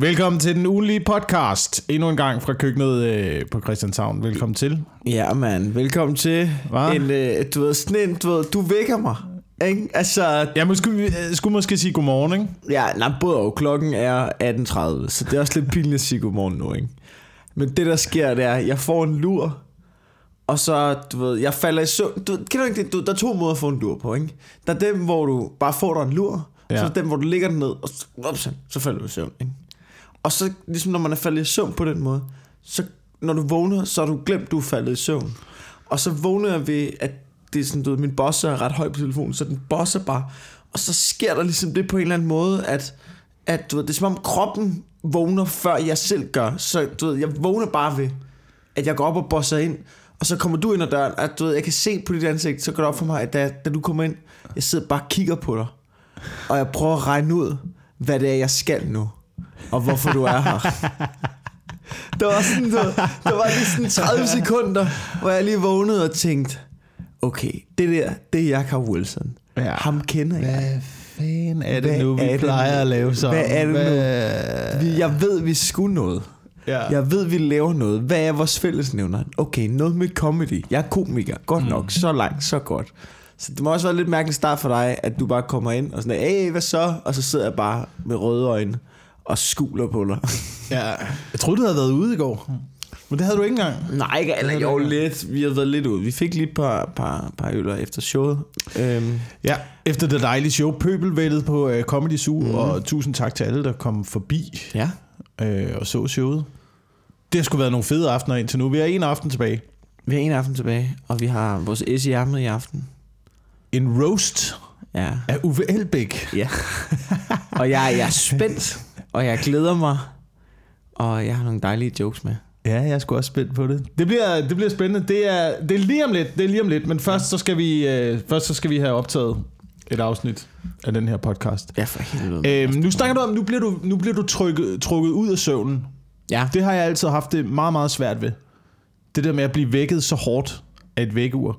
Velkommen til den ugenlige podcast. Endnu en gang fra køkkenet øh, på Christianshavn. Velkommen til. Ja, mand. Velkommen til. Hva? En, øh, du ved, sådan en, du ved, du vækker mig. Ikke? Altså, Jeg må, skulle, øh, skulle måske sige godmorgen, ikke? ja, nej, både og. Klokken er 18.30, så det er også lidt pinligt at sige godmorgen nu, ikke? Men det, der sker, det er, jeg får en lur, og så, du ved, jeg falder i søvn. Du, kender du ikke det? Du, der er to måder at få en lur på, ikke? Der er dem, hvor du bare får dig en lur, ja. Så er der dem, hvor du ligger den ned, og så, så falder du i søvn, ikke? Og så, ligesom når man er faldet i søvn på den måde, så når du vågner, så har du glemt, du er faldet i søvn. Og så vågner jeg ved, at det er sådan, du ved, min boss er ret høj på telefonen, så den bosser bare. Og så sker der ligesom det på en eller anden måde, at, at du ved, det er som om kroppen vågner, før jeg selv gør. Så du ved, jeg vågner bare ved, at jeg går op og bosser ind, og så kommer du ind ad døren, at du ved, jeg kan se på dit ansigt, så går det op for mig, at da, da du kommer ind, jeg sidder bare og kigger på dig, og jeg prøver at regne ud, hvad det er, jeg skal nu, og hvorfor du er her. Der var sådan, der, der var lige sådan 30 sekunder, hvor jeg lige vågnede og tænkte, okay, det der, det er Jakob Wilson. Ja. Ham kender jeg. Hvad fanden er det Hvad nu, vi er det plejer nu? at lave så? Hvad er det Hvad... Vi, jeg ved, vi skulle noget. Ja. Jeg ved, vi laver noget. Hvad er vores fællesnævner? Okay, noget med comedy. Jeg er komiker. Godt Mm. nok. Så langt, så godt. Så det må også være lidt mærkeligt start for dig, at du bare kommer ind og sådan, hey, hvad så? Og så sidder jeg bare med røde øjne og skuler på dig. ja. Jeg troede, du havde været ude i går. Men det havde du ikke engang. Nej, ikke eller jo lidt. Vi har været lidt ud. Vi fik lige et par, par, par øller efter showet. Øhm, Ja, efter det dejlige show, Pøbelvældet på uh, Comedy Zoo, mm. og tusind tak til alle, der kom forbi ja. øh, og så showet. Det har sgu været nogle fede aftener indtil nu. Vi har en aften tilbage. Vi har en aften tilbage, og vi har vores S i i aften. En roast Ja. af Uffe Elbæk. Ja. og jeg, jeg er spændt, og jeg glæder mig, og jeg har nogle dejlige jokes med. Ja, jeg er sgu også spændt på det. Det bliver, det bliver spændende. Det er, det er lige om lidt, det er lige om lidt. Men først så skal vi, øh, først så skal vi have optaget et afsnit af den her podcast. Ja, for helvede. Øhm, nu snakker du om, nu bliver du, nu bliver du trykket, trukket ud af søvnen. Ja. Det har jeg altid haft det meget, meget svært ved. Det der med at blive vækket så hårdt af et vækkeur.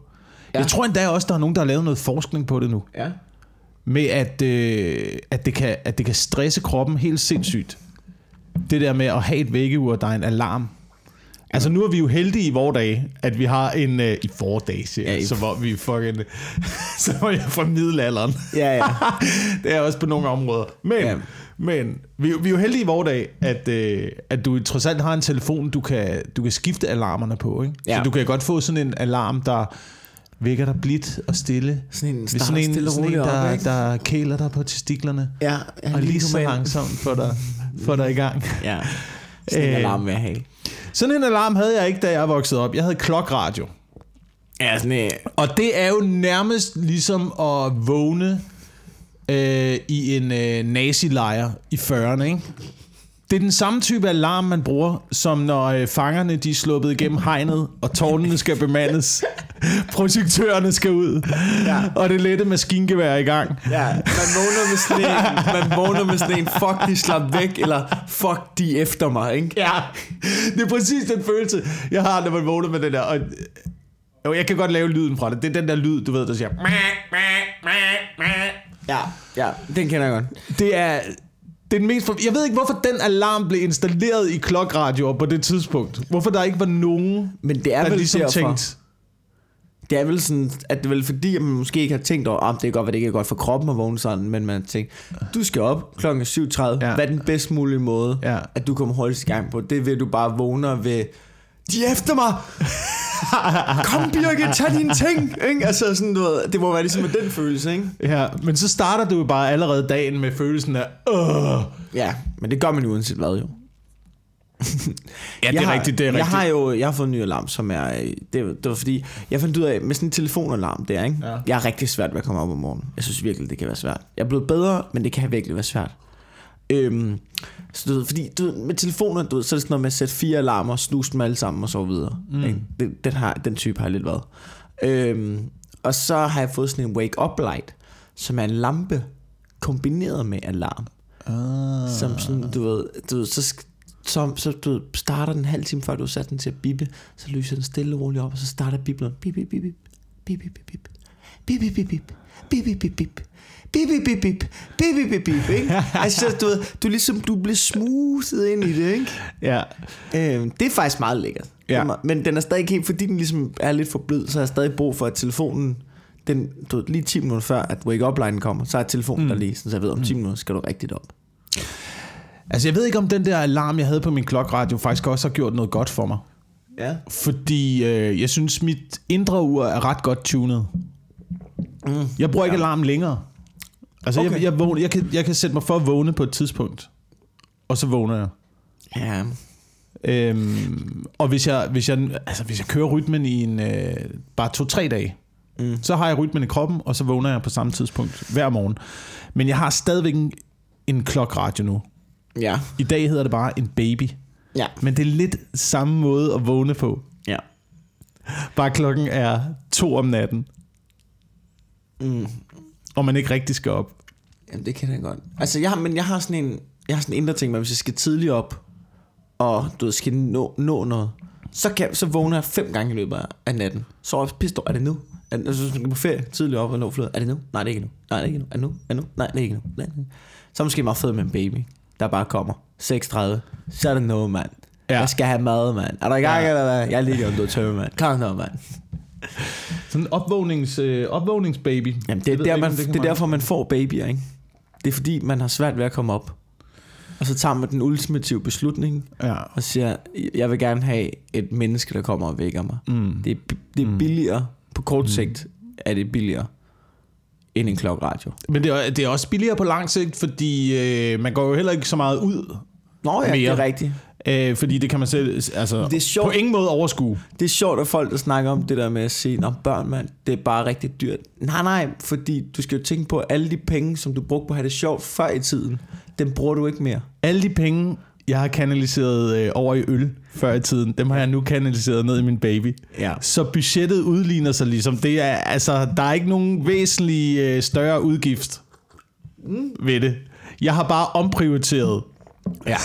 Ja. Jeg tror endda også, der er nogen, der har lavet noget forskning på det nu. Ja. Med at, øh, at, det kan, at det kan stresse kroppen helt sindssygt. Det der med at have et vækkeur, der er en alarm. Altså nu er vi jo heldige i vores dage, at vi har en... Øh, I vore siger Ja, i- så var vi fucking... så var jeg fra middelalderen. Ja, ja. det er også på nogle områder. Men. Ja. men vi, vi er jo heldige i vores dag, at, øh, at du trods alt har en telefon, du kan, du kan skifte alarmerne på. Ikke? Ja. Så du kan godt få sådan en alarm, der vækker dig blidt og stille. Sådan en starter sådan en, sådan en der, op, ikke? der kæler dig på testiklerne. Ja, ja og lige så kommer ind. langsomt får dig, får dig i gang. Ja. Sådan en Øh. alarm vil jeg have. Sådan en alarm havde jeg ikke, da jeg voksede op. Jeg havde klokradio. Ja, sådan en... Og det er jo nærmest ligesom at vågne øh, i en øh, nazilejr i 40'erne, ikke? Det er den samme type alarm, man bruger, som når øh, fangerne de er sluppet igennem hegnet, og tårnene skal bemandes. Projektørerne skal ud, Ja. og det lette maskingevær er i gang. Ja, man vågner med sådan en, man vågner med sådan en, fuck, de slap væk, eller fuck, de er efter mig, ikke? Ja, det er præcis den følelse, jeg har, når man vågner med det der. Og, jo, jeg kan godt lave lyden fra det. Det er den der lyd, du ved, der siger... Ja, ja, den kender jeg godt. Det er, det er den mest... For... Jeg ved ikke, hvorfor den alarm blev installeret i klokradioer på det tidspunkt. Hvorfor der ikke var nogen, Men det er der vel ligesom derfor. tænkt... Det er vel sådan, at det er vel fordi, at man måske ikke har tænkt over, om det kan godt være, det ikke er godt for kroppen at vågne sådan, men man har tænkt, du skal op klokken 7.30, Ja. ja. hvad er den bedst mulige måde, Ja. at du kommer hurtigst i gang på? Det vil du bare vågne ved, de er efter mig! Kom Birgit, tag dine ting! Ikke? Altså sådan, du ved, det må være ligesom med den følelse, ikke? Ja, men så starter du jo bare allerede dagen med følelsen af... Åh. Ja, men det gør man jo uanset hvad jo. Ja, det jeg er har, rigtigt, det er jeg rigtigt. har jo jeg har fået en ny alarm, som er... Det, var- det var fordi, jeg fandt ud af, med sådan en telefonalarm der, ikke? Ja. Jeg er rigtig svært ved at komme op om morgenen. Jeg synes virkelig, det kan være svært. Jeg er blevet bedre, men det kan virkelig være svært. Øhm, så du ved, fordi du ved, med telefoner, du ved, så er det sådan noget med at sætte fire alarmer, snuse dem alle sammen og så videre. Mm. Ikke? Den, den, har, den type har jeg lidt været. Øhm, og så har jeg fået sådan en wake-up light, som er en lampe kombineret med alarm. Ah. Som sådan, du ved, du ved så, så, så du ved, starter den en halv time før du har sat den til at bippe, så lyser den stille og roligt op, og så starter biblen. Bip, bip, bip, bip, bip, bip, bip, bip, bip, bip, bip, bip, bip, bip, bip. Bip, bip, bip, bip. Bip, bip, bip, ikke? Altså, du, ved, du ligesom, du bliver smoothet ind i det, ikke? Ja. Øh, det er faktisk meget lækkert. Ja. Men den er stadig ikke helt, fordi den ligesom er lidt for blød, så har jeg stadig brug for, at telefonen, den, du ved, lige 10 minutter før, at wake up line kommer, så er telefonen mm. der lige, så jeg ved, om 10 minutter skal du rigtigt op. Altså, jeg ved ikke, om den der alarm, jeg havde på min klokradio, faktisk også har gjort noget godt for mig. Ja. Fordi øh, jeg synes, mit indre ur er ret godt tunet. Mm. Jeg bruger ikke Ja. alarm længere. Altså, okay. Jeg, jeg, vågner, jeg, kan, jeg kan sætte mig for at vågne på et tidspunkt. Og så vågner jeg. Ja. Øhm, og hvis jeg, hvis, jeg, altså, hvis jeg kører rytmen i en, øh, bare to-tre dage, Mm. så har jeg rytmen i kroppen, og så vågner jeg på samme tidspunkt hver morgen. Men jeg har stadigvæk en, en klokradio nu. Ja. I dag hedder det bare en baby. Ja. Men det er lidt samme måde at vågne på. Ja. Bare klokken er to om natten, Mm. Og man ikke rigtig skal op. Jamen, det kan jeg godt. Altså, jeg har, men jeg har sådan en, jeg har sådan en indre ting, med, hvis jeg skal tidligt op, og du ved, skal nå, nå noget, så, kan, så vågner jeg fem gange i løbet af- natten. Så er jeg over, er det nu? Er, altså, hvis man skal på ferie tidligt op og nå flødet. Er det nu? Nej, det er ikke nu. Nej, det er ikke nu. Er det nu? Er det nu? Nej, det er ikke nu. Nej, det er nu. Så er måske meget fedt med en baby, der bare kommer. 6.30. Så er det noget, mand. Ja. Jeg skal have mad, mand. Er der i gang, Ja. eller hvad? Jeg er lige om du er tømme, mand. Kom nu, mand. Sådan en opvågnings, øh, opvågningsbaby. Jamen, det er, der, ikke, man, det, det er derfor, man får babyer, ikke? Det er fordi, man har svært ved at komme op. Og så tager man den ultimative beslutning Ja. og siger, jeg vil gerne have et menneske, der kommer og vækker mig. Mm. Det er, det er billigere, på kort sigt er det billigere, end en klokradio. Men det er, det er også billigere på lang sigt, fordi øh, man går jo heller ikke så meget ud. Nå ja, det Mere. er rigtigt. Øh, fordi det kan man selv altså, Det er sjovt. på ingen måde overskue. Det er sjovt, at folk der snakker om det der med at sige, Nå børn mand, det er bare rigtig dyrt. Nej, nej, fordi du skal jo tænke på, at alle de penge, som du brugte på at have det sjovt før i tiden, dem bruger du ikke mere. Alle de penge, jeg har kanaliseret øh, over i øl før i tiden, dem har jeg nu kanaliseret ned i min baby. Ja. Så budgettet udligner sig ligesom. Det er, altså, der er ikke nogen væsentlig øh, større udgift Mm. ved det. Jeg har bare omprioriteret Ja.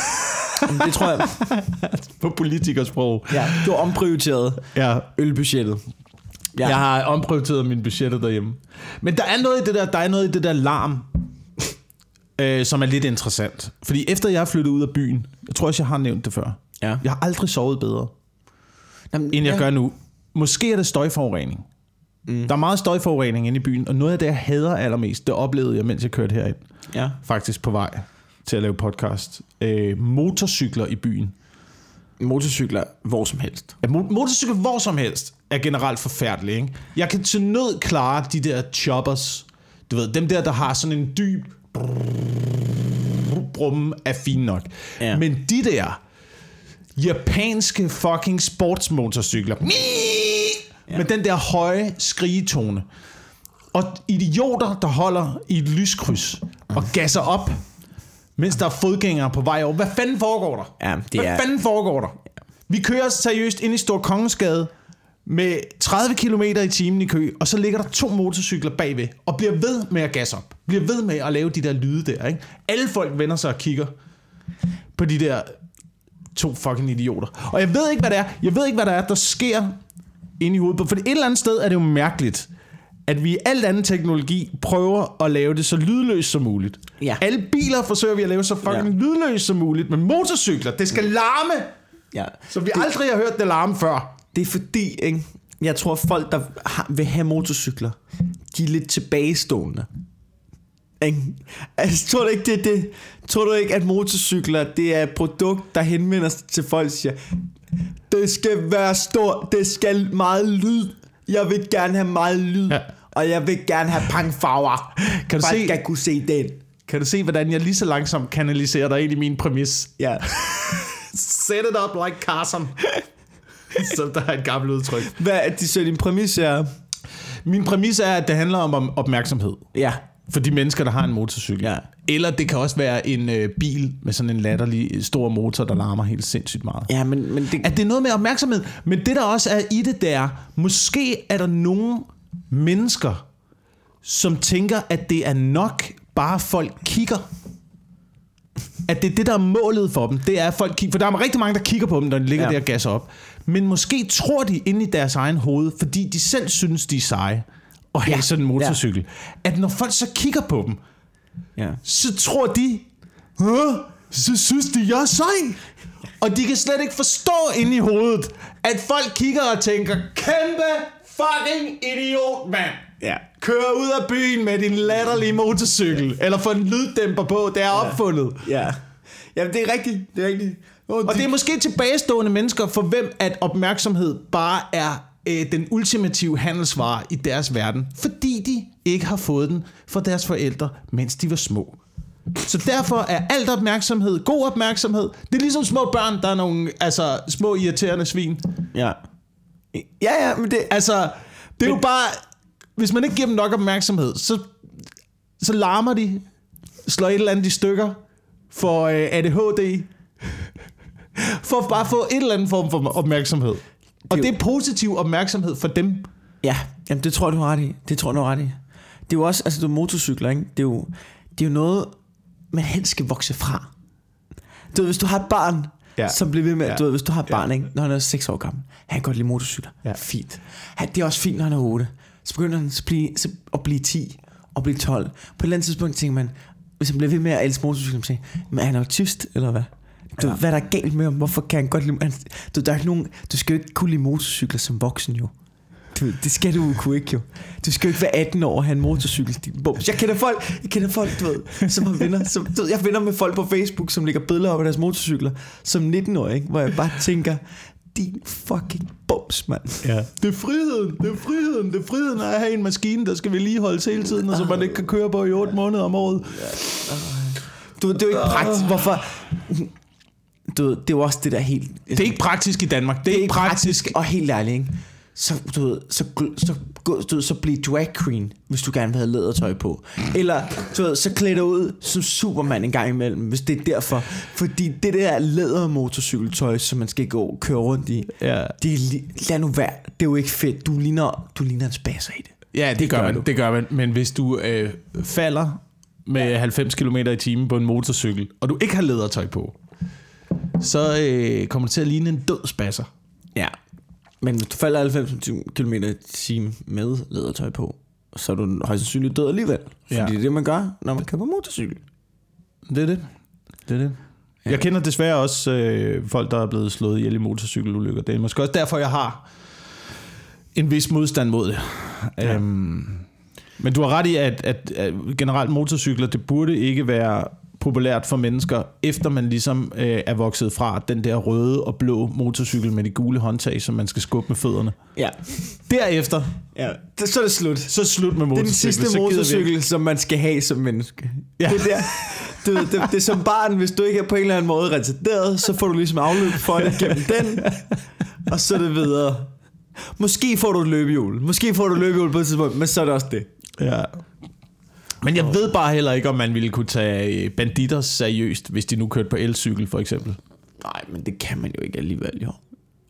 Jamen, det tror jeg. på politikersprog. Ja, du har omprioriteret Ja, ølbudgettet. Ja. Jeg har omprioriteret mine budgetter derhjemme. Men der er noget i det der, der er noget i det der larm, øh, som er lidt interessant. Fordi efter jeg er flyttet ud af byen, jeg tror også, jeg har nævnt det før. Ja. Jeg har aldrig sovet bedre, Jamen, end jeg ja. gør nu. Måske er det støjforurening. Mm. Der er meget støjforurening inde i byen, og noget af det, jeg hader allermest, det oplevede jeg, mens jeg kørte herind. Ja. Faktisk på vej til at lave podcast. Øh, motorcykler i byen. Motorcykler hvor som helst. Ja, mo- motorcykel hvor som helst er generelt forfærdeligt, ikke? Jeg kan til nød klare de der choppers. Du ved, dem der, der har sådan en dyb brumme, er fine nok. Ja. Men de der japanske fucking sportsmotorcykler, ja. med den der høje skrigetone, og idioter, der holder i et lyskryds og gasser op, mens der er fodgængere på vej over. Hvad fanden foregår der? Ja, det Hvad er... fanden foregår der? Vi kører seriøst ind i Stor Kongensgade med 30 km i timen i kø, og så ligger der to motorcykler bagved, og bliver ved med at gasse op. Bliver ved med at lave de der lyde der, ikke? Alle folk vender sig og kigger på de der to fucking idioter. Og jeg ved ikke, hvad det er. Jeg ved ikke, hvad der er, der sker inde i hovedet på. For et eller andet sted er det jo mærkeligt, at vi i alt anden teknologi prøver at lave det så lydløst som muligt. Ja. Alle biler forsøger vi at lave så fucking ja. Lydløst som muligt, men motorcykler, det skal larme, Ja. så vi aldrig har hørt det larme før. Det er fordi, ikke? jeg tror, folk, der har, vil have motorcykler, de er lidt tilbagestående. Ikke? Altså, tror du ikke, det det? Tror du ikke, at motorcykler, det er et produkt, der henvender sig til folk, siger, det skal være stort, det skal meget lyd. Jeg vil gerne have meget lyd, Ja. og jeg vil gerne have pangfarver. Kan du Folk se- skal kunne se den. Kan du se, hvordan jeg lige så langsomt kanaliserer dig ind i min præmis? Ja. Set it up like Carson. så der er et gammelt udtryk. Hvad er de så din præmis er? Min præmis er, at det handler om opmærksomhed. Ja. For de mennesker, der har en motorcykel. Ja. Eller det kan også være en øh, bil med sådan en latterlig stor motor, der larmer helt sindssygt meget. Ja, men, men det, At det er noget med opmærksomhed. Men det der også er i det der, måske er der nogle mennesker, som tænker, at det er nok bare folk kigger. At det er det, der er målet for dem. Det er at folk kigger. For der er rigtig mange, der kigger på dem, når de ligger ja. Ja. der og gasser op. Men måske tror de inde i deres egen hoved, fordi de selv synes, de er seje. At have Ja. sådan en motorcykel, at når folk så kigger på dem, Ja. så tror de, så synes de, jeg er sej. Og de kan slet ikke forstå inde i hovedet, at folk kigger og tænker, kæmpe fucking idiot, mand. Ja. Kør ud af byen med din latterlige motorcykel, eller få en lyddæmper på, det er opfundet. Ja. Jamen, det er rigtigt. Det er rigtigt. Oh, Og det er måske tilbagestående mennesker, for hvem at opmærksomhed bare er øh, den ultimative handelsvare i deres verden, fordi de ikke har fået den fra deres forældre, mens de var små. Så derfor er alt opmærksomhed, god opmærksomhed, det er ligesom små børn, der er nogle altså, små irriterende svin. Ja. Ja, ja, men det... Altså, det er jo bare, hvis man ikke giver dem nok opmærksomhed, så, så larmer de, slår et eller andet i stykker, for øh, ADHD, for bare at få et eller andet form for opmærksomhed. Og det er positiv opmærksomhed for dem. Ja, jamen det tror jeg, du har ret i. Det tror du har ret i. Det er jo også, altså du er motorcykler, ikke? Det er jo, det er jo noget, man helst skal vokse fra. Du ved, hvis du har et barn, Ja. ja. som bliver ved med, Ja. ja. du ved, hvis du har et barn, ikke? når han er 6 år gammel, han kan godt lide motorcykler. Ja. Fint. Han, det er også fint, når han er 8. Så begynder han at blive, at blive 10 og blive 12. På et eller andet tidspunkt tænker man, hvis han bliver ved med at elske motorcykler, så tænker man, er han autist, eller hvad? Du, Ja. Hvad er der galt med ham? Hvorfor kan han godt lide... Han, du, der er ikke nogen, du skal jo ikke kunne lide motorcykler som voksen, jo. Du, det skal du kunne ikke jo. Du skal jo ikke være 18 år og have en motorcykel. bums. Jeg kender folk, jeg kender folk, du ved, som har venner. Som, du ved, jeg venner med folk på Facebook, som lægger billeder op af deres motorcykler som 19-årig, ikke? hvor jeg bare tænker, din fucking bums, mand. Ja. Det er friheden, det er friheden, det er friheden at have en maskine, der skal vedligeholdes hele tiden, og så man ikke kan køre på i 8 måneder om året. Du, det er jo ikke praktisk. Hvorfor? Du, ved, det er jo også det der helt... Det er ikke praktisk i Danmark, det er, ikke praktisk. Og helt ærligt, ikke? Så, du ved, så, så, gå- du ved, så bliv drag queen, hvis du gerne vil have lædertøj på. Eller du ved, så klæd dig ud som Superman en gang imellem, hvis det er derfor. Fordi det der lædermotorcykeltøj, som man skal gå køre rundt i, Ja. det er, lad nu være. Det er jo ikke fedt. Du ligner, du ligner en spasser i det. Ja, det, det gør gør man, du. det gør man. Men hvis du øh, falder med 90 km i timen på en motorcykel, og du ikke har lædertøj på, så øh, kommer du til at ligne en død spasser. Ja. Men hvis du falder 90 km i timen med lædertøj på, så er du højst sandsynligt død alligevel. Fordi Ja. det er det, man gør, når man kører på motorcykel. Det er det. Det er det. Ja. Jeg kender desværre også øh, folk, der er blevet slået ihjel i motorcykelulykker. Det er måske også derfor, jeg har en vis modstand mod det. Ja. Øhm, men du har ret i, at, at, at generelt motorcykler, det burde ikke være populært for mennesker, efter man ligesom øh, er vokset fra den der røde og blå motorcykel med de gule håndtag, som man skal skubbe med fødderne. Ja. Derefter, ja. Det, så er det slut. så er slut med Det er den sidste Så motorcykel, som man skal have som menneske. Ja. Det, er der, du, ved, det, det er som barn, hvis du ikke er på en eller anden måde retarderet, så får du ligesom afløb for det gennem den, og så er det videre. Måske får du et løbehjul. Måske får du et løbehjul på et tidspunkt, men så er det også det. Ja. Men jeg ved bare heller ikke, om man ville kunne tage øh, banditter seriøst, hvis de nu kørte på elcykel, for eksempel. Nej, men det kan man jo ikke alligevel, jo.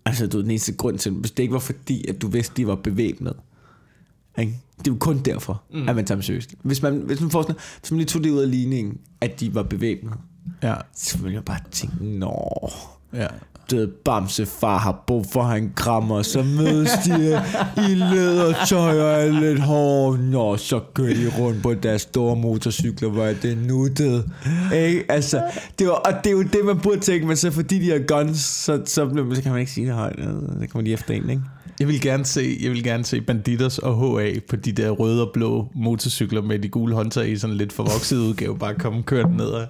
Altså, du er den eneste grund til, hvis det ikke var fordi, at du vidste, de var bevæbnet. Ikke? Det er jo kun derfor, mm. at man tager dem seriøst. Hvis man, hvis man, forestiller, hvis man lige tog det ud af ligningen, at de var bevæbnet, Ja. så ville jeg bare tænke, nå, ja. Død Bamsefar har brug for, han krammer, så mødes de i lædertøj og er lidt hårde. Nå, så kører de rundt på deres store motorcykler, hvor er det nuttet. Ikke? Altså, det var, og det er jo det, man burde tænke, men så fordi de har guns, så, så, bliver- så kan man ikke sige det højt. Så kommer de efter en, ikke? Jeg vil gerne se, jeg vil gerne se Banditos og HA på de der røde og blå motorcykler med de gule håndtag i sådan en lidt forvokset udgave, bare komme kørt ned ad.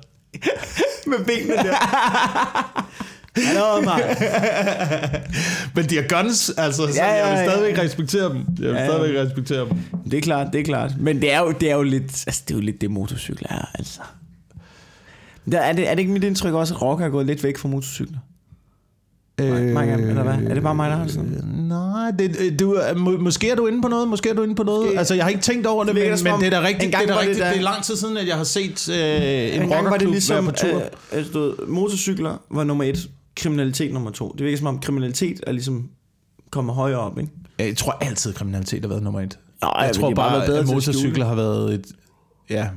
Med benene der. Hallo, Mark. Men de har guns, altså, så Ja, ja, jeg vil ja. stadigvæk respektere dem. Jeg vil Ja, ja. stadigvæk respektere dem. Det er klart, det er klart. Men det er jo, det er jo lidt, altså det er jo lidt det motorcykler er, altså. Der, er, det, er det ikke mit indtryk også, at rock er gået lidt væk fra motorcykler? mange af dem, eller hvad? Er det bare mig, der har sådan? Øh, Nej, det, øh, du, er- må, måske er du inde på noget, måske er du inde på noget. Måske. Altså, jeg har ikke tænkt over det, Det men, men det er da rigtigt. det, er, da det rigtigt. der- det er lang tid siden, at jeg har set øh, en En rockerklub ligesom, være på tur. øh, øh, stod, motorcykler var nummer et, kriminalitet nummer to. Det virker som om kriminalitet er ligesom kommet højere op, ikke? Jeg tror altid, at kriminalitet har været nummer et. Nej, jeg men tror bare bare, bedre at motorcykler har været et... Ja.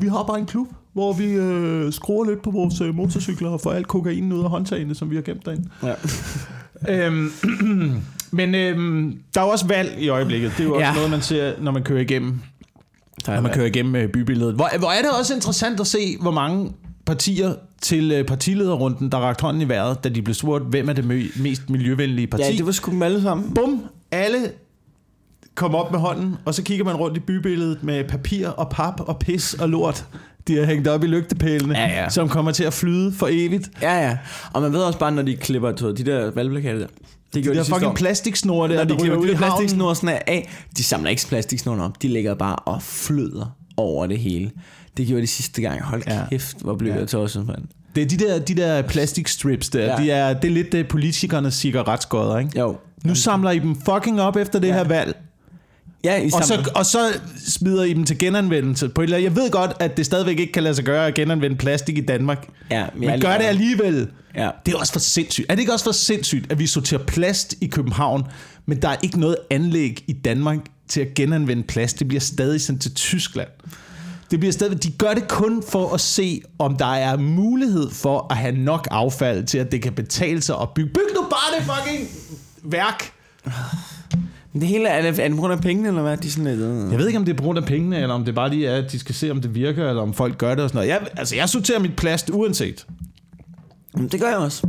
Vi har bare en klub, hvor vi øh, skruer lidt på vores øh, motorcykler og får alt kokain ud af håndtagene, som vi har gemt derinde. Ja. øhm, men øhm, der er jo også valg i øjeblikket. Det er jo også Ja. noget, man ser, når man kører igennem, når man kører igennem øh, bybilledet. Hvor, hvor er det også interessant at se, hvor mange partier til øh, partilederrunden, der rakte hånden i vejret, da de blev spurgt, hvem er det mest miljøvenlige parti. Ja, det var sgu dem alle sammen. Bum, alle kom op med hånden, og så kigger man rundt i bybilledet med papir og pap og pis og lort. De har hængt op i lygtepælene, Ja, ja. som kommer til at flyde for evigt. Ja, ja. Og man ved også bare, når de klipper ved, de der valgplakater der. Det De gjorde der de sidste fucking plastiksnore der, Når de der ryger klipper de der havnen. plastiksnorsene af, de samler ikke plastiksnorene op. De ligger bare og fløder over det hele. Det gjorde de sidste gang. Hold Ja. kæft, hvor blev Ja. jeg tosset, mand. Det er de der, de der plastikstrips der. Ja. De er, det er lidt uh, politikernes cigaretskodder, ikke? Jo. Nu samler I dem fucking op efter det Ja. her valg. Ja, I Og så, og så smider I dem til genanvendelse. På et eller Jeg ved godt, at det stadigvæk ikke kan lade sig gøre at genanvende plastik i Danmark. Ja, Men gør det alligevel. Ja. Det er også for sindssygt. Er det ikke også for sindssygt, at vi sorterer plast i København, men der er ikke noget anlæg i Danmark til at genanvende plast. Det bliver stadig sendt til Tyskland. Det bliver stadig, de gør det kun for at se, om der er mulighed for at have nok affald til, at det kan betale sig at bygge. Byg nu bare det fucking værk! Men det hele er, er det på grund af pengene, eller hvad? De sådan lidt... øh. Jeg ved ikke, om det er på grund af pengene, eller om det bare lige er, at de skal se, om det virker, eller om folk gør det og sådan noget. Jeg, altså, jeg sorterer mit plast uanset. Men Det gør jeg også.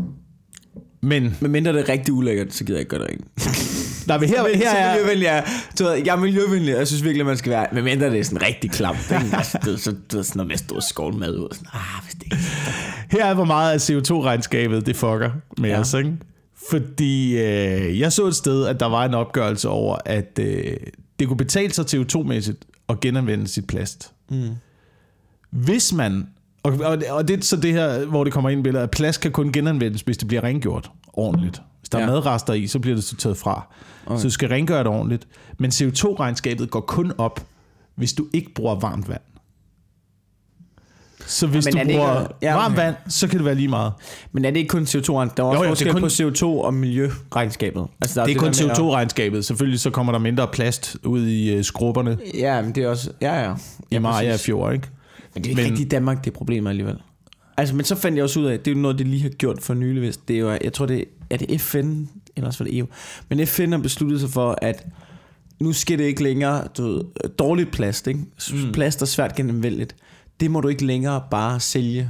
Men Men mindre det er rigtig ulækkert, så gider jeg ikke gøre det rent. her, Men her så er... miljøvenlig er, du ved, jeg er miljøvenlig, jeg synes virkelig, man skal være, men mindre det er sådan rigtig klamt, ikke? Altså, du ved, så du ved, sådan noget med mad ud, sådan, ah, hvis det ikke. Her er, hvor meget af CO2-regnskabet det fucker med Ja. ja. os, ikke? Fordi øh, jeg så et sted, at der var en opgørelse over, at øh, det kunne betale sig CO2-mæssigt at genanvende sit plast. Mm. Hvis man... Og, og, og det er så det her, hvor det kommer ind i billedet, at plast kan kun genanvendes, hvis det bliver rengjort ordentligt. Hvis der ja. Ja. er madrester i, så bliver det så taget fra. Okay. Så du skal rengøre det ordentligt. Men CO2-regnskabet går kun op, hvis du ikke bruger varmt vand. Så hvis Men du er det ikke- bruger ja, varmt vand, så kan det være lige meget. Men er det ikke kun CO2? Der er også Jo, jo, det er forskel kun- på CO2 og miljøregnskabet. Altså, der Det er kun med at- CO2-regnskabet. Selvfølgelig så kommer der mindre plast ud i uh, skrubberne Ja, men det er også... Ja, ja. i ja, Maja. Fjord, ikke? Men det er ikke Men- rigtigt Danmark, det er problemet alligevel. Altså, men så fandt jeg også ud af, det er jo noget, de lige har gjort for nylig, hvis det er jo, jeg tror det er det FN, eller også var det EU, men FN har besluttet sig for, at nu skal det ikke længere, du ved, dårligt plast, ikke? Mm. Plast der er svært gennemvældigt. Det må du ikke længere bare sælge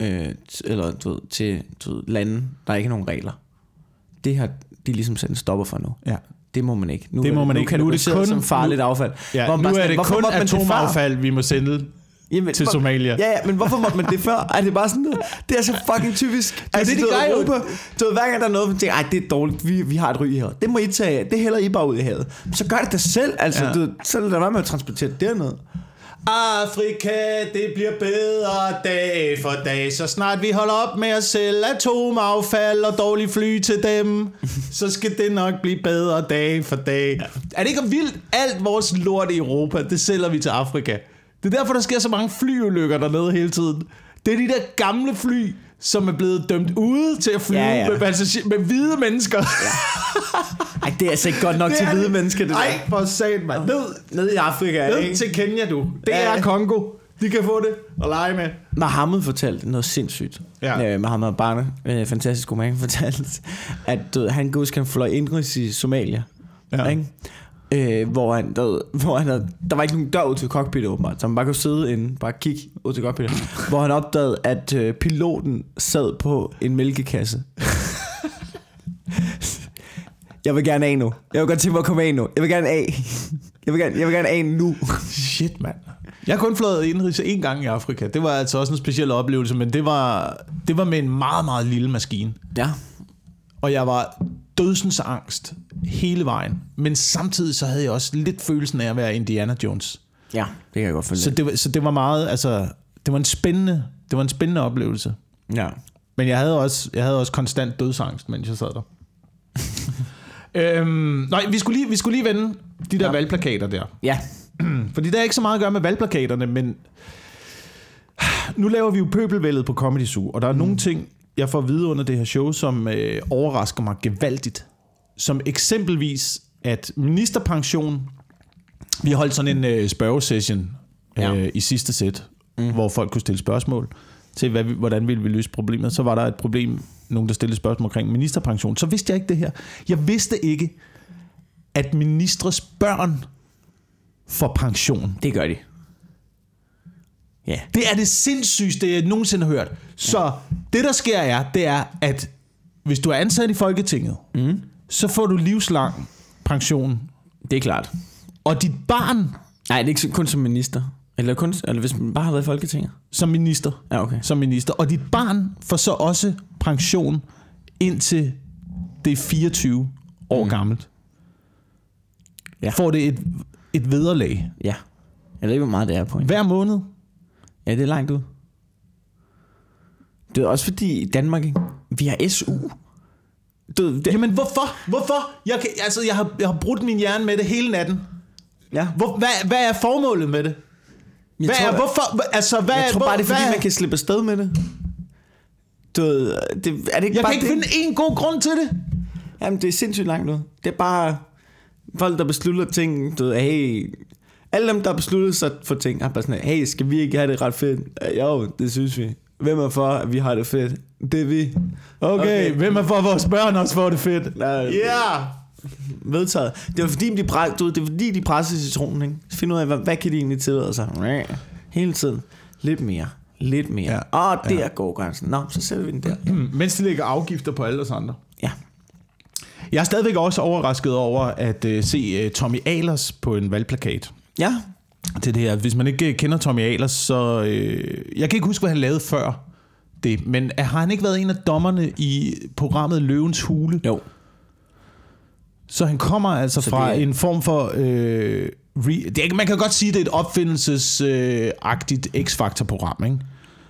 øh, eller, du ved, til du ved, lande, der ikke har nogen regler. Det har de ligesom sat en stopper for nu. Ja. Det må man ikke. Nu Det må man nu ikke. Kan Nu er det kun- som farligt affald. Ja, Hvor man nu er sådan, det kun atomaffald, vi må sende Jamen, til hvor- Somalia. Ja, ja, men hvorfor måtte man det før? Er det bare sådan noget? Det er så fucking typisk. Altså, det, de du ved, gør. Europa, du ved, hver gang der er noget, man tænker, ej, det er dårligt, vi, vi har et ry her. Det må I tage af. Det hælder I bare ud i havet. Så gør det da selv, altså. Ja. Du, så lad være med at transportere det derned. Afrika, det bliver bedre dag for dag, så snart vi holder op med at sælge atomaffald og dårlige fly til dem, så skal det nok blive bedre dag for dag. Ja. Er det ikke vildt? Alt vores lort i Europa, det sælger vi til Afrika. Det er derfor, der sker så mange flyulykker dernede hele tiden. Det er de der gamle fly, som er blevet dømt ude til at flyve Ja, ja. Med, passager, med hvide mennesker. Ja. Ej, det er altså ikke godt nok til hvide mennesker, det Ej, for satan, mand. Ned. Nede i Afrika, ned ikke? til Kenya, du. Det Ja, er. Kongo. De kan få det og lege med. Mohammed fortalte noget sindssygt. Ja. Øh, Mohammed Barne, øh, fantastisk roman, fortalte, at ved, han kan huske, han fløj indrigs i Somalia. Ja. Ikke? Øh, hvor han, der, ved, hvor han havde, der var ikke nogen dør ud til cockpittet åbenbart, så man bare kunne sidde inde, bare kigge ud til cockpittet, hvor han opdagede, at øh, piloten sad på en mælkekasse. jeg vil gerne af nu. Jeg vil godt tænke mig at komme af nu. Jeg vil gerne af. Jeg vil gerne, jeg vil gerne af nu. Shit, mand. Jeg har kun flået indrigs en gang i Afrika. Det var altså også en speciel oplevelse, men det var, det var med en meget, meget lille maskine. Ja. Og jeg var dødsens angst hele vejen. Men samtidig så havde jeg også lidt følelsen af at være Indiana Jones. Ja, det kan jeg godt følge. Så det, var- så det var meget, altså, det var en spændende, det var en spændende oplevelse. ja. Men jeg havde også, jeg havde også konstant dødsangst, mens jeg sad der. øhm, nej, vi skulle, lige, vi skulle lige vende de der ja. Valgplakater der. Ja. Fordi der er ikke så meget at gøre med valgplakaterne, men nu laver vi jo pøbelvældet på Comedy Zoo, og der er mm. nogle ting, jeg får at vide under det her show, som øh, overrasker mig gevaldigt. Som eksempelvis, at ministerpension, vi har holdt sådan en øh, spørgesession øh, Ja. i sidste sæt, mm. hvor folk kunne stille spørgsmål. til, hvad vi, hvordan ville vi løse problemet. Så var der et problem, nogen der stillede spørgsmål omkring ministerpension. Så vidste jeg ikke det her. Jeg vidste ikke, at ministres børn får pension. Det gør de. Ja. Det er det sindssygste, jeg nogensinde har hørt. Så det, der sker er, det er, at hvis du er ansat i Folketinget, Mm. så får du livslang pension. Det er klart. Og dit barn Nej, det er ikke kun som minister. Eller, kun, eller hvis man bare har været i Folketinget. som minister, Ja, okay. som minister, og dit barn får så også pension indtil det er 24 år mm. gammelt. Ja. Får det et, et vederlag Ja. Jeg ved ikke, hvor meget det er på en. hver måned. Ja, det er langt ud. Det er også fordi i Danmark, ikke? vi har SU. Du, det, Jamen hvorfor? Hvorfor? Jeg, kan, altså, jeg, har, jeg har brudt min hjerne med det hele natten. ja. Hvor, hvad, hvad er formålet med det? Jeg Hvad tror, er, hvorfor? Altså, hvad, jeg tror bare, det er fordi, hvad, man kan slippe afsted med det. Du det, er det ikke Jeg bare kan ikke det? finde en god grund til det. Jamen, det er sindssygt langt ud. Det er bare folk, der beslutter ting. Du hey, alle dem, der beslutter sig for ting, er bare sådan, hey, skal vi ikke have det ret fedt? "Ja, Jo, det synes vi. Hvem er for, at vi har det fedt? Det er vi. Okay, Okay. hvem er for, at vores børn også får det fedt? Ja. Ja. Yeah. Vedtaget. Det var fordi, de, du ved, det var fordi, de pressede citronen, ikke? Så find ud af, hvad, hvad kan de egentlig tillade sig? Hele tiden. Lidt mere. Lidt mere. Ja. Ja. Og der ja. går grænsen. Nå, så sætter vi den der. Mens de lægger afgifter på alle os andre. Ja. Jeg er stadigvæk også overrasket over at uh, se uh, Tommy Ahlers på en valgplakat. Ja. Til det her. Hvis man ikke øh, kender Tommy Ahlers, så... Uh, jeg kan ikke huske, hvad han lavede før det. Men har han ikke været en af dommerne i programmet Løvens Hule? Jo. Så han kommer altså Så fra det en form for... Øh, re, det man kan godt sige, det er et opfindelsesagtigt øh, X-Factor-program, ikke?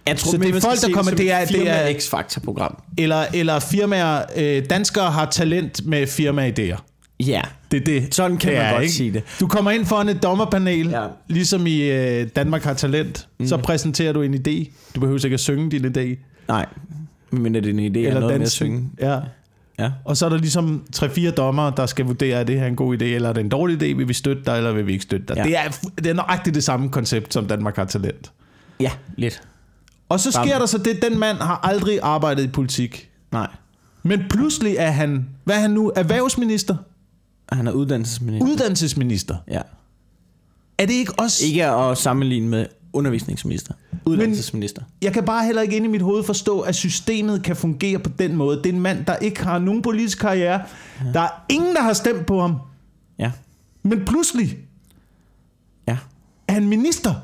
Jeg Så det er folk, der kommer- det er- det er- X-Factor-program. Eller, eller firmaer... Øh, danskere har talent med firmaidéer. Ja. Det er det. Sådan kan det man er, godt ikke? sige det. Du kommer ind foran et dommerpanel, Ja. ligesom i øh, Danmark har talent. Mm. Så præsenterer du en idé. Du behøver ikke at synge din idé. Nej. Men er det en idé, eller eller noget med at synge? Ja. Ja. Og så er der ligesom tre-fire dommer, der skal vurdere, er det her en god idé, eller er det en dårlig idé, vil vi støtte dig, eller vil vi ikke støtte dig. Ja. Det, er, det er nøjagtigt det samme koncept, som Danmark har talent. Ja, lidt. Og så sker Sammen. der så det, den mand har aldrig arbejdet i politik. Nej. Men pludselig er han, hvad er han nu, erhvervsminister? Han er uddannelsesminister. Uddannelsesminister. Ja. Er det ikke også... Ikke at sammenligne med undervisningsminister. Uddannelsesminister. Jeg kan bare heller ikke ind i mit hoved forstå, at systemet kan fungere på den måde. Det er en mand, der ikke har nogen politisk karriere. Ja. Der er ingen, der har stemt på ham. Ja. Men pludselig Ja. er han minister.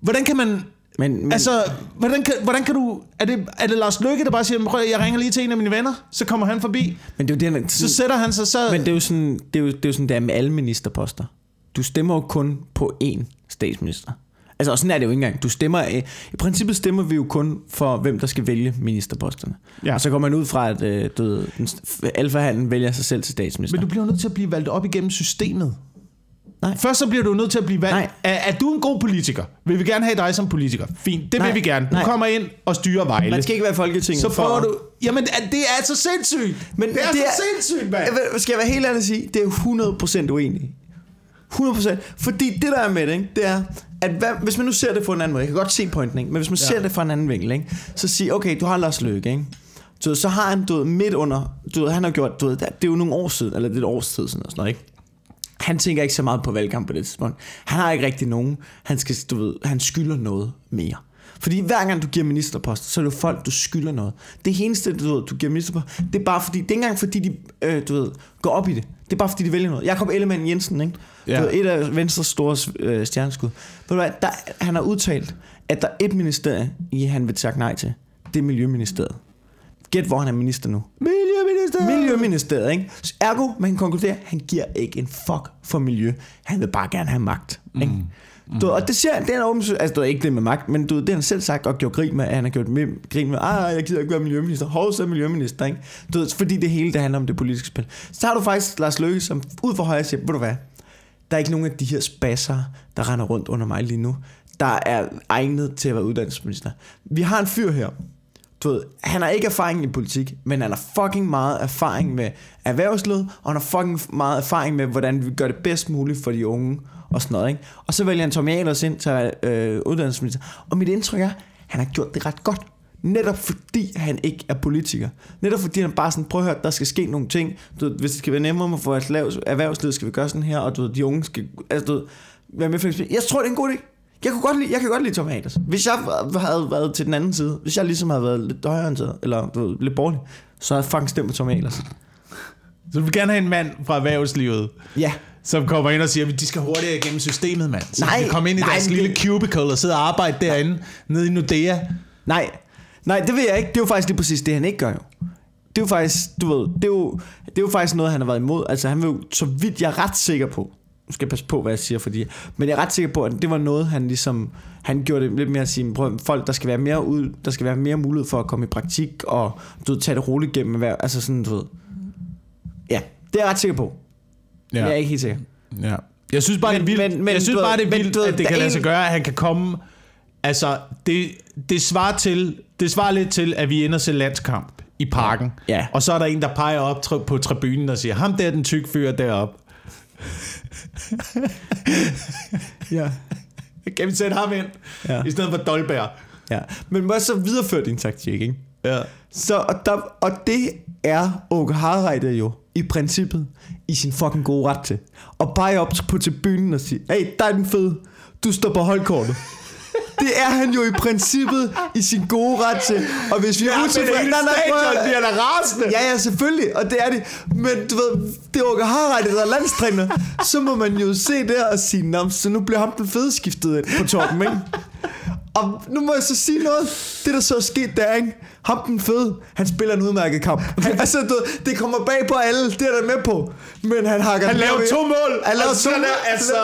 Hvordan kan man... Men, men Altså, hvordan kan, hvordan kan du... Er det, er det Lars Løkke, der bare siger, "Prøv, jeg ringer lige til en af mine venner, så kommer han forbi. men det er jo det, Så sætter han sig så... Men det er jo sådan, det er jo, det er jo sådan, det er med alle ministerposter. Du stemmer jo kun på én statsminister. Altså, og sådan er det jo ikke engang. Du stemmer, øh, I princippet stemmer vi jo kun for, hvem der skal vælge ministerposterne. Ja. Og så går man ud fra, at øh, du alfahanden vælger sig selv til statsminister. Men du bliver nødt til at blive valgt op igennem systemet. Nej. Først så bliver du nødt til at blive valgt. Nej. Er, er du en god politiker? Vil vi gerne have dig som politiker? Fint, det Nej. vil vi gerne. Du Nej. kommer ind og styrer Vejle. Man skal ikke være i Folketinget så for... får du... Jamen, det er så sindssygt. Men det er det så er- sindssygt, mand. Skal jeg være helt ærlig at sige, det er jo 100% uenig. 100%. Fordi det der er med det, ikke, det er, at hvad, hvis man nu ser det på en anden måde, jeg kan godt se pointen, ikke? men hvis man ja. Ja. ser det fra en anden vinkel, ikke? så sig, okay, du har Lars Løkke, ikke? Du ved, så har han, du ved, midt under, du ved, han har gjort, du ved, det er jo nogle år siden, eller det er et års tid siden, og sådan noget, ikke? Han tænker ikke så meget på valgkamp på det tidspunkt. Han har ikke rigtig nogen, han, skal, du ved, han skylder noget mere. Fordi hver gang du giver ministerpost, så er det jo folk, du skylder noget. Det eneste, du, ved, du giver ministerpost, det er bare fordi, det er ikke engang fordi, de øh, du ved, går op i det. Det er bare fordi, de vælger noget. Jakob Ellemann Jensen, ikke? Ja. Du ved, et af Venstres store øh, stjerneskud. Ved du hvad, der, han har udtalt, at der er et ministerie, i han vil sagt nej til. Det er Miljøministeriet. Gæt, hvor han er minister nu. Miljøminister. Miljøministeriet, ikke? Så Ergo, man kan konkludere, han giver ikke en fuck for miljø. Han vil bare gerne have magt. Ikke? Mm. Du, og det siger det er en åben, altså det er ikke det med magt, men du, det har han selv sagt og gjort grin med, at han har gjort med, grin med, ah, jeg gider ikke være miljøminister, hold så miljøminister, ikke? Du ved, fordi det hele, det handler om det politiske spil. Så har du faktisk Lars Løkke, som ud for højre siger, ved du hvad, der er ikke nogen af de her spasser, der render rundt under mig lige nu, der er egnet til at være uddannelsesminister. Vi har en fyr her, du ved, han har ikke erfaring i politik, men han har fucking meget erfaring med erhvervslivet, og han har fucking meget erfaring med, hvordan vi gør det bedst muligt for de unge, og sådan noget, ikke? Og så vælger han Tommy Ahlers ind til at være øh, uddannelsesminister. Og mit indtryk er, han har gjort det ret godt. Netop fordi han ikke er politiker. Netop fordi han bare sådan, prøv at høre, der skal ske nogle ting. Du ved, hvis det skal være nemmere for erhvervslivet, skal vi gøre sådan her, og du ved, de unge skal, altså du ved, være med for Jeg tror, det er en god idé. Jeg, kunne godt lide, jeg kan godt lide Tom Haters. Hvis jeg havde været til den anden side, hvis jeg ligesom havde været lidt højreorienteret, eller du ved, lidt borgerlig, så havde jeg fucking stemt på Tom Haters. Så du vil gerne have en mand fra erhvervslivet, Ja. som kommer ind og siger, at de skal hurtigere igennem systemet, mand. Så Nej, de kan komme ind i nej, deres men lille det- cubicle og sidde og arbejde derinde, nede i Nordea. Nej, nej, det vil jeg ikke. Det er jo faktisk lige præcis det, han ikke gør jo. Det er jo faktisk, du ved, det er jo, det er jo faktisk noget, han har været imod. Altså han vil jo, så vidt jeg er ret sikker på, nu skal jeg passe på, hvad jeg siger, fordi, men jeg er ret sikker på, at det var noget, han ligesom, han gjorde det lidt mere at sige, prøv, folk, der skal være mere ud, der skal være mere mulighed for at komme i praktik, og du ved, tage det roligt gennem erhverv, altså sådan, du ved. Ja, det er jeg ret sikker på. Ja. Jeg er ikke helt sikker. Ja. Jeg synes bare, Men- det er vildt, men- men jeg synes du bare, det er men vildt du ved, at det kan lade en- sig gøre, at han kan komme... Altså, det, det svarer til... Det svarer lidt til, at vi er og se landskamp i parken. Ja. Og så er der en, der peger op på tribunen og siger, ham der er den tyk fyr deroppe. Ja. Kan vi sætte ham ind? Ja. I stedet for Dolberg. ja. Men må jeg så videreføre din taktik, ikke? Ja. Så, og, der, og det er Åke Harreide jo i princippet i sin fucking gode ret til. Og bare op på tribunen og sige, hey, der er den fed, du står på holdkortet. Det er han jo i princippet i sin gode ret til. Og hvis vi er utilfredse... Nej, nej, at- bliver der rasende. Ja, ja, selvfølgelig, og det er det. Men du ved, det er Åke Harreide, der er landstræner. Så må man jo se der og sige, Nå, så nu bliver ham den fede skiftet på toppen, ikke? Og nu må jeg så sige noget. Det, der så er sket, der ikke? Ham den fede, han spiller en udmærket kamp. Han, altså, du, det kommer bag på alle, det er der med på. Men han hakker Han i- to mål. Han laver og to er mål. altså...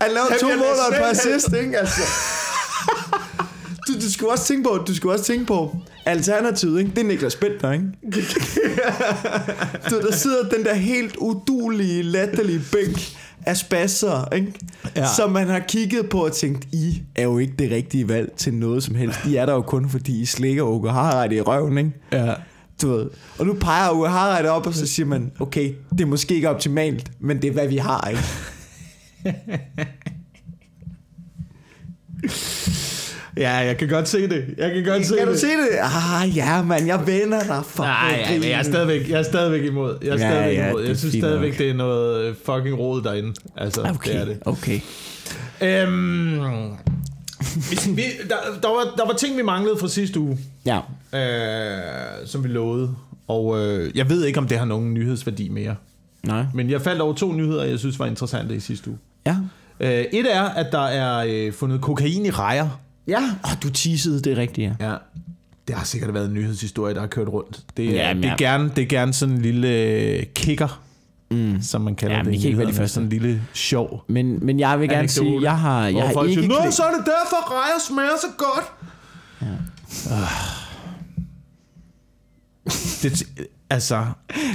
Han laver Han to mål og et par assist, ikke? Altså. Du, skal også tænke på, du skal også tænke på, alternativet, ikke? Det er Niklas Bentner, ikke? du, der sidder den der helt udulige, latterlige bænk af spasser, ikke? Ja. Som man har kigget på og tænkt, I er jo ikke det rigtige valg til noget som helst. I er der jo kun, fordi I slikker Åke Harreide i røven, ikke? Ja. Du ved. Og nu peger Åke Harreide op, og så siger man, okay, det er måske ikke optimalt, men det er, hvad vi har, ikke? ja, jeg kan godt se det. Jeg kan godt se Kan det. du se det? Ah, ja, mand, jeg vender dig for Nej, ja, men jeg er stadigvæk, jeg er stadigvæk imod. Jeg er Ja, stadigvæk ja, imod. Jeg synes stadigvæk, nok. det er noget fucking rod derinde. Altså, Okay, det er det. okay. Øhm, vi, vi, der, der, var, der var ting, vi manglede fra sidste uge, Ja. øh, som vi lovede. Og øh, jeg ved ikke, om det har nogen nyhedsværdi mere. Nej. Men jeg faldt over to nyheder, jeg synes var interessante i sidste uge. Ja. Øh, et er, at der er øh, fundet kokain i rejer. Ja. Oh, du teasede det rigtige, ja. Ja. Det har sikkert været en nyhedshistorie, der har kørt rundt. Det, Ja, ja, det, er, jeg- gerne, det er gerne sådan en lille øh, kicker, Mm. som man kalder Ja, det. det kan ikke være de første. Sådan en lille sjov. Men, men jeg vil gerne Anekdote. sige, jeg har, jeg har ikke... siger, Nå, så er det derfor, rejer smager så godt. Det, altså,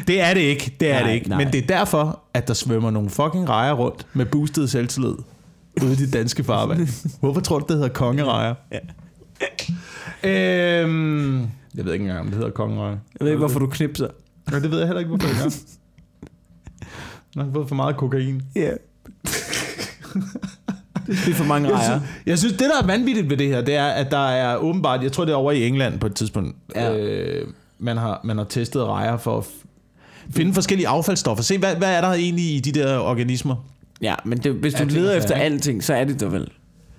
det er det ikke. Det er Nej, det ikke. nej. Men det er derfor, at der svømmer nogle fucking rejer rundt med boostet selvtillid ude i de danske farvand. Hvorfor tror du, det hedder kongerejer? Ja. Øhm, jeg ved ikke engang, om det hedder kongerejer. Jeg ved ikke, hvorfor du knipser. Nej, det ved jeg heller ikke, hvorfor jeg gør. Jeg har fået for meget kokain. Ja. det er for mange Jeg rejer. synes, jeg synes, det der er vanvittigt ved det her, det er, at der er åbenbart, jeg tror det er over i England på et tidspunkt, Ja. øh, man, har, man har testet rejer for at finde forskellige affaldsstoffer. Se, hvad, hvad er der egentlig i de der organismer? Ja, men det, hvis du Ja, leder efter ikke? alting, så er det der vel.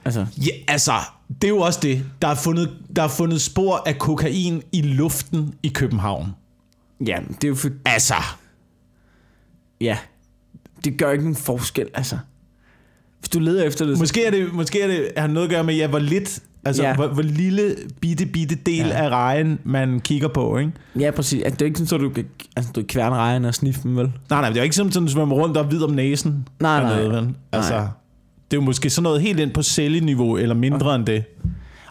Altså, Ja, altså, det er jo også det. Der er fundet, der er fundet spor af kokain i luften i København. ja, det er jo for... Altså, Ja. Det gør ikke nogen forskel, altså. Hvis du leder efter det... måske er det, måske er det har noget at gøre med, ja, hvor lidt, altså, Ja. hvor, hvor lille, bitte, bitte del Ja. af rejen, man kigger på, ikke? Ja, præcis. Altså, det er ikke sådan, at du kan altså, du kan kværne rejerne og sniffe dem, vel? Nej, nej, det er jo ikke sådan, at du svømmer rundt og hvid om næsen. Nej, nej. Dernede, vel? Altså, Nej. det er jo måske sådan noget helt ind på celleniveau, eller mindre okay. end det.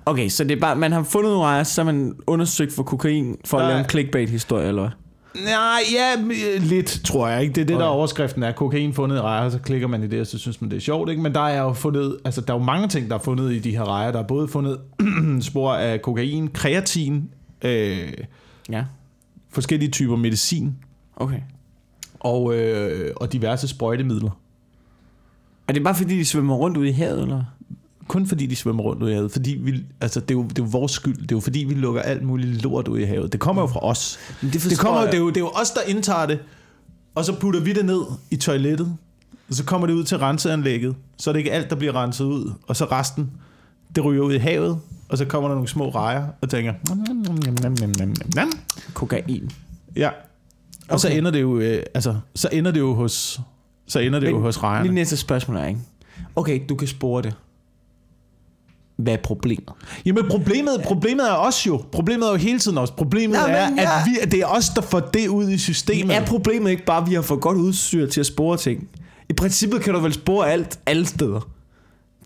Okay, så det er bare, man har fundet nogle rejer, så har man undersøgt for kokain, for at Nej. lave en clickbait-historie, eller hvad? Nej, ja, øh, lidt, tror jeg ikke. Det er det, der Okay. er overskriften er. Kokain fundet i rejer, så klikker man i det, og så synes man, det er sjovt. Ikke? Men der er jo fundet, altså der er jo mange ting, der er fundet i de her rejer. Der er både fundet spor af kokain, kreatin, øh, Ja, forskellige typer medicin, okay. og, øh, og diverse sprøjtemidler. Er det bare fordi, de svømmer rundt ude i havet, eller? Kun fordi de svømmer rundt ud i havet. Fordi vi, altså, det, er jo, det er jo vores skyld. Det er jo fordi, vi lukker alt muligt lort ud i havet. Det kommer jo fra os. Men det, Det, kommer, jeg. det, er jo, det er jo os, der indtager det, og så putter vi det ned i toilettet, og så kommer det ud til renseanlægget, så er det ikke alt, der bliver renset ud, og så resten, det ryger ud i havet, og så kommer der nogle små rejer og tænker. Kokain. ja, og så Okay. ender det jo, øh, altså, så ender det jo hos, så ender det jo hos Mit rejerne. næste spørgsmål er, ikke? Okay, du kan spore det. Hvad er problemet? Jamen problemet, problemet er os jo. Problemet er jo hele tiden os. Problemet Nå, er, ja. at vi, det er os, der får det ud i systemet. Er problemet ikke bare, at vi har for godt udstyr til at spore ting? I princippet kan du vel spore alt alle steder.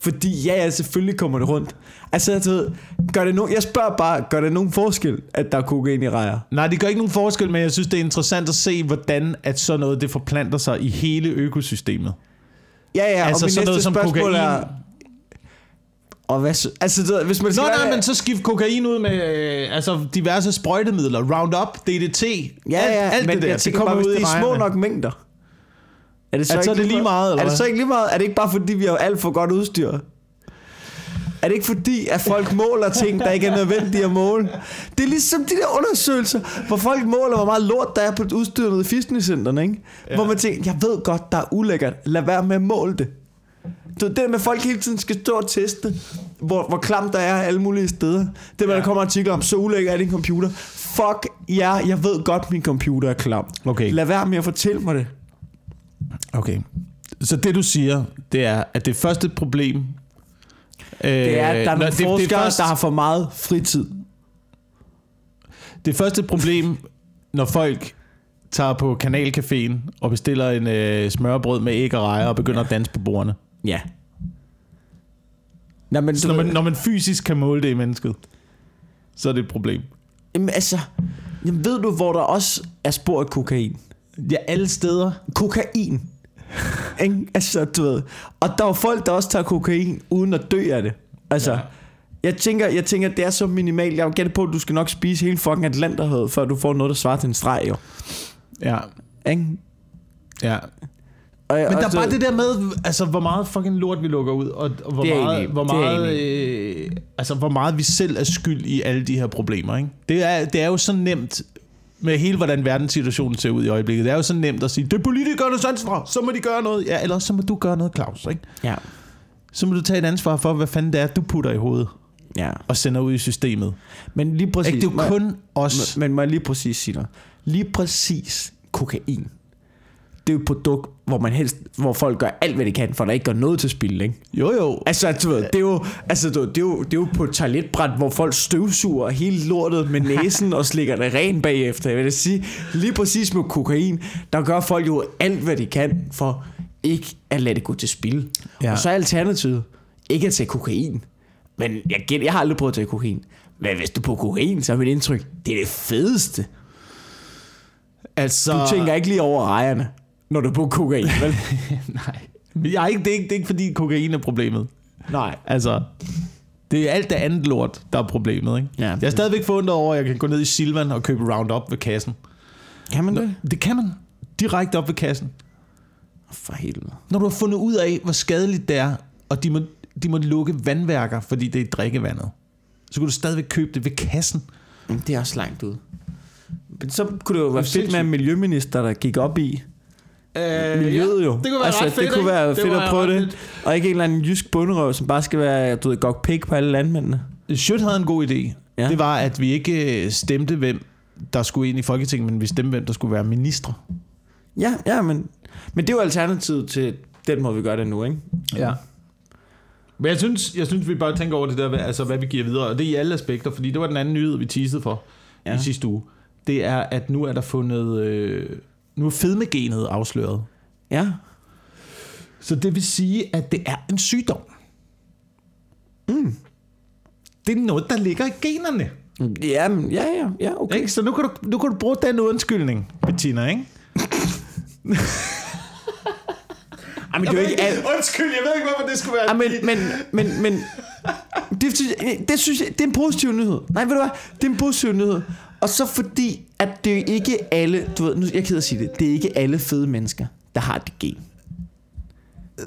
Fordi ja, ja, selvfølgelig kommer det rundt. Altså, jeg, ved, gør det no- jeg spørger bare, gør det nogen forskel, at der er kokain i rejer? Nej, det gør ikke nogen forskel, men jeg synes, det er interessant at se, hvordan at sådan noget det forplanter sig i hele økosystemet. Ja, ja, Altså og mit sådan næste noget som spørgsmål kokain. er... Og hvad så? Altså, ved, hvis man Nå, skal nej, være- men så skift kokain ud med øh, altså diverse sprøjtemidler, Roundup, DDT, Ja, ja, alt, alt men det der, jeg det kommer bare, ud i det er små nok mængder. Er det så er det lige meget, eller Er det så ikke lige meget? Er det ikke bare fordi, vi har alt for godt udstyr? Er det ikke fordi, at folk måler ting, der ikke er nødvendige at måle? Det er ligesom de der undersøgelser, hvor folk måler, hvor meget lort der er på udstyret i fitnesscenterne, ikke? Ja. Hvor man tænker, jeg ved godt, der er ulækkert. Lad være med at måle det. Du Det der med, at folk hele tiden skal stå og teste, hvor, hvor klamt der er alle mulige steder. Det med, ja. Ja. der kommer artikler om, så ulækker er din computer. Fuck ja, jeg ved godt, min computer er klam. Okay. Lad være med at fortælle mig det. Okay. Så det du siger, det er, at det første problem... Øh, Det er, at der er nogle det, forskere, det, første, der har for meget fritid. det første problem, når folk tager på kanalcaféen og bestiller en øh, smørbrød med æg og rejer og begynder at danse på bordene. Ja. Nå, men, Så når man, når man fysisk kan måle det i mennesket, så er det et problem. Jamen, altså, jamen, ved du, hvor der også er spor af kokain? Ja, alle steder. Kokain. Ikke? altså, du ved. Og der er folk, der også tager kokain, uden at dø af det. Altså. Ja. jeg, tænker, jeg tænker, det er så minimalt. Jeg gætter på, at du skal nok spise hele fucking Atlanterhavet, før du får noget, der svarer til en streg, jo. Ja, Ikke? ja. Og, Men og der er så- bare det der med, altså hvor meget fucking lort vi lukker ud, og, og hvor, Det meget, enig hvor, meget, øh, altså, hvor meget vi selv er skyld i alle de her problemer. Ikke? Det, er, det er jo så nemt med hele, hvordan verdenssituationen ser ud i øjeblikket. Det er jo så nemt at sige, det er politikernes ansvar, så må de gøre noget. Ja, eller så må du gøre noget, Claus. Ikke? Ja. Så må du tage et ansvar for, hvad fanden det er, du putter i hovedet ja. og sender ud i systemet. Men lige præcis... Ikke? Det er jo kun os. Men, men må jeg lige præcis sige noget? Lige præcis kokain. Det er jo et produkt, hvor man helst, hvor folk gør alt, hvad de kan, for der ikke gør noget til spil, ikke? Jo, jo. Altså, du ved, det er jo, altså, du, det er jo, det er jo på et toiletbræt, hvor folk støvsuger hele lortet med næsen og slikker det ren bagefter. Jeg vil sige, lige præcis med kokain, der gør folk jo alt, hvad de kan for ikke at lade det gå til spil. Ja. Og så er alternativet ikke at tage kokain. Men jeg, gæt- jeg har aldrig prøvet at tage kokain. Men hvis du på kokain, så er mit indtryk, det er det fedeste. Altså, Du tænker ikke lige over rejerne, når du er på kokain, vel? Nej. Jeg er ikke, det, er ikke, det er ikke fordi kokain er problemet. Nej. Altså, det er alt det andet lort, der er problemet. Ikke? Ja. Jeg er stadigvæk forundret over, at jeg kan gå ned i Silvan og købe Roundup ved kassen. Kan man det? Det kan man. Direkte op ved kassen. For helvede. Når du har fundet ud af, hvor skadeligt det er, og de må, de må lukke vandværker, fordi det er drikkevandet, så kan du stadigvæk købe det ved kassen. Men det er også langt ud. Men så kunne det jo være fedt med en miljøminister, der gik op i Øh, miljøet jo. det kunne være altså, ret fedt, det kunne ikke? være fedt at prøve det. Og ikke en eller anden jysk bunderøv, som bare skal være, du ved, gok pik på alle landmændene. Schødt havde en god idé. Ja. Ja. Det var, at vi ikke øh, stemte, hvem der skulle ind i Folketinget, men vi stemte, hvem der skulle være ministre. Ja, ja, men, men det er jo alternativet til den måde, vi gør det nu, ikke? Ja. Men jeg synes, jeg synes, vi bør tænke over det der, hvad- altså hvad vi giver videre, og det er i alle aspekter, fordi det var den anden nyhed, vi teasede for Ja. ja. i sidste uge. Det er, at nu er der fundet, øh, nu er fedmegenet afsløret. Ja. Så det vil sige, at det er en sygdom. Mm. Det er noget, der ligger i generne. Ja, ja, ja, ja, okay. Ikke? Så nu kan, du, nu kan du bruge den undskyldning, Bettina, ikke? Ej, men det er ikke alt. Undskyld, jeg ved ikke, hvorfor det skulle være... Ja, men, men, men, men det, synes det synes jeg, det er en positiv nyhed. Nej, ved du hvad? Det er en positiv nyhed. Og så fordi, at det er ikke alle, du ved, nu, jeg er ked at sige det, det er ikke alle fede mennesker, der har det gen.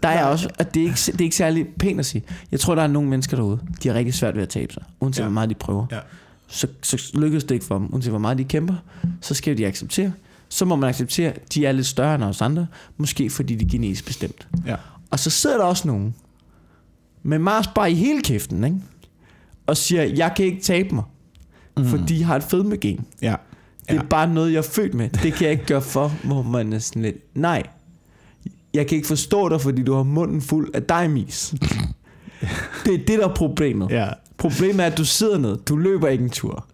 der er også, at det er, ikke, det er ikke særlig pænt at sige. Jeg tror, der er nogle mennesker derude, de har rigtig svært ved at tabe sig, uanset ja. hvor meget de prøver. Ja. Så, så lykkes det ikke for dem, uanset hvor meget de kæmper. Så skal de acceptere. Så må man acceptere, at de er lidt større end os andre, måske fordi de er genetisk bestemt. Ja. Og så sidder der også nogen med Mars bare i hele kæften, ikke? og siger, jeg kan ikke tabe mig, mm. fordi jeg har et fedmegen. Ja. Det er Ja. bare noget, jeg er født med. Det kan jeg ikke gøre for, hvor man er sådan lidt, nej, jeg kan ikke forstå dig, fordi du har munden fuld af dejmis. det er det, der er problemet. Ja. Problemet er, at du sidder ned, du løber ikke en tur.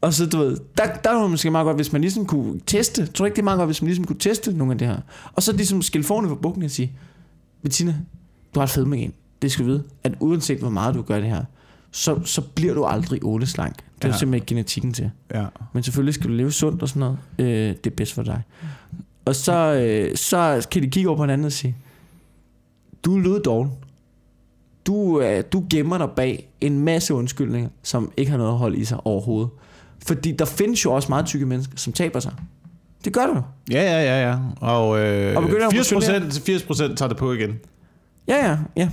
Og så, du ved, der, der var det måske meget godt, hvis man ligesom kunne teste. Tror ikke, det er meget godt, hvis man ligesom kunne teste nogle af det her? Og så ligesom skille forne for bukken og sige, Bettina, du har et fedme igen. Det skal du vide, at uanset hvor meget du gør det her, så, så bliver du aldrig Ole slank. Det er Ja. simpelthen ikke genetikken til. Ja. Men selvfølgelig skal du leve sundt og sådan noget. Øh, det er bedst for dig. Og så, øh, så kan de kigge over på hinanden og sige, du er løddoven. Du, øh, du gemmer dig bag en masse undskyldninger, som ikke har noget at holde i sig overhovedet. Fordi der findes jo også meget tykke mennesker, som taber sig. Det gør jo. Ja, ja, ja, ja. Og, øh, Og begynder at 80 motionere. procent, 80 procent tager det på igen. Ja, ja, ja.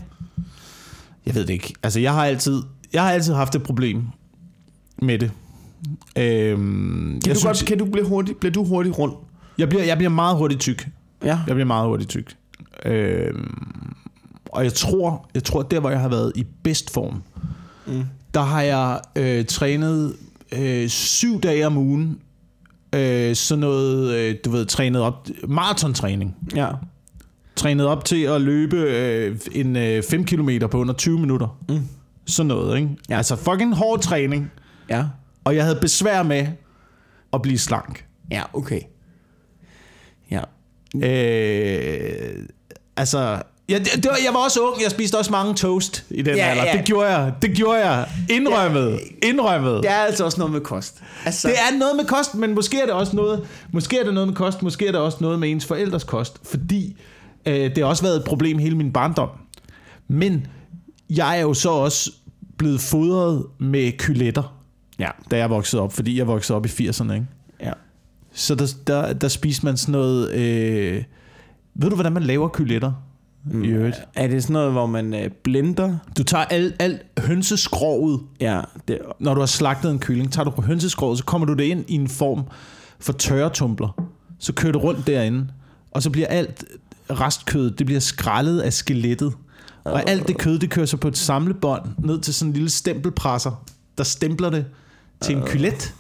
Jeg ved det ikke. Altså, jeg har altid, jeg har altid haft et problem med det. Øhm, Kan, jeg, du synes, godt, kan du blive hurtigt, bliver du hurtigt rundt? jeg, bliver, jeg bliver meget hurtigt tyk. Ja. Jeg bliver meget hurtigt tyk. Øhm, og jeg tror, jeg tror, der hvor jeg har været i bedst form, Mm. der har jeg øh, trænet øh, syv dage om ugen. Øh, sådan noget, øh, du ved, trænet op, maratontræning. Ja. Trænet op til at løbe øh, en øh, 5 km på under 20 minutter. Mm. Sådan noget, ikke? Ja. Altså fucking hård træning. Ja. Og jeg havde besvær med at blive slank. Ja, okay. Ja. Øh, altså, ja, det, det var, jeg var også ung. Jeg spiste også mange toast i den Ja, alder. ja. Det gjorde jeg. Det gjorde jeg. Indrømmet. Indrømmet. Det er altså også noget med kost. Altså, Det er noget med kost, men måske er det også noget, måske er det noget med kost, måske er det også noget med ens forældres kost, fordi øh, det har også været et problem hele min barndom. Men jeg er jo så også blevet fodret med kyletter, Ja. da jeg voksede op, fordi jeg voksede op i 80'erne, ikke? Ja. Så der, der, der spiste man sådan noget... Øh, ved du, hvordan man laver kyletter? Mm. I øvrigt? Er det sådan noget, hvor man øh, blender? Du tager alt, alt hønseskroget, Ja, det, når du har slagtet en kylling. Tager du hønseskroget, så kommer du det ind i en form for tørretumbler. Så kører du rundt derinde, og så bliver alt restkød, det bliver skrællet af skelettet. Og alt det kød, det kører så på et samlebånd ned til sådan en lille stempelpresser, der stempler det til en kylet.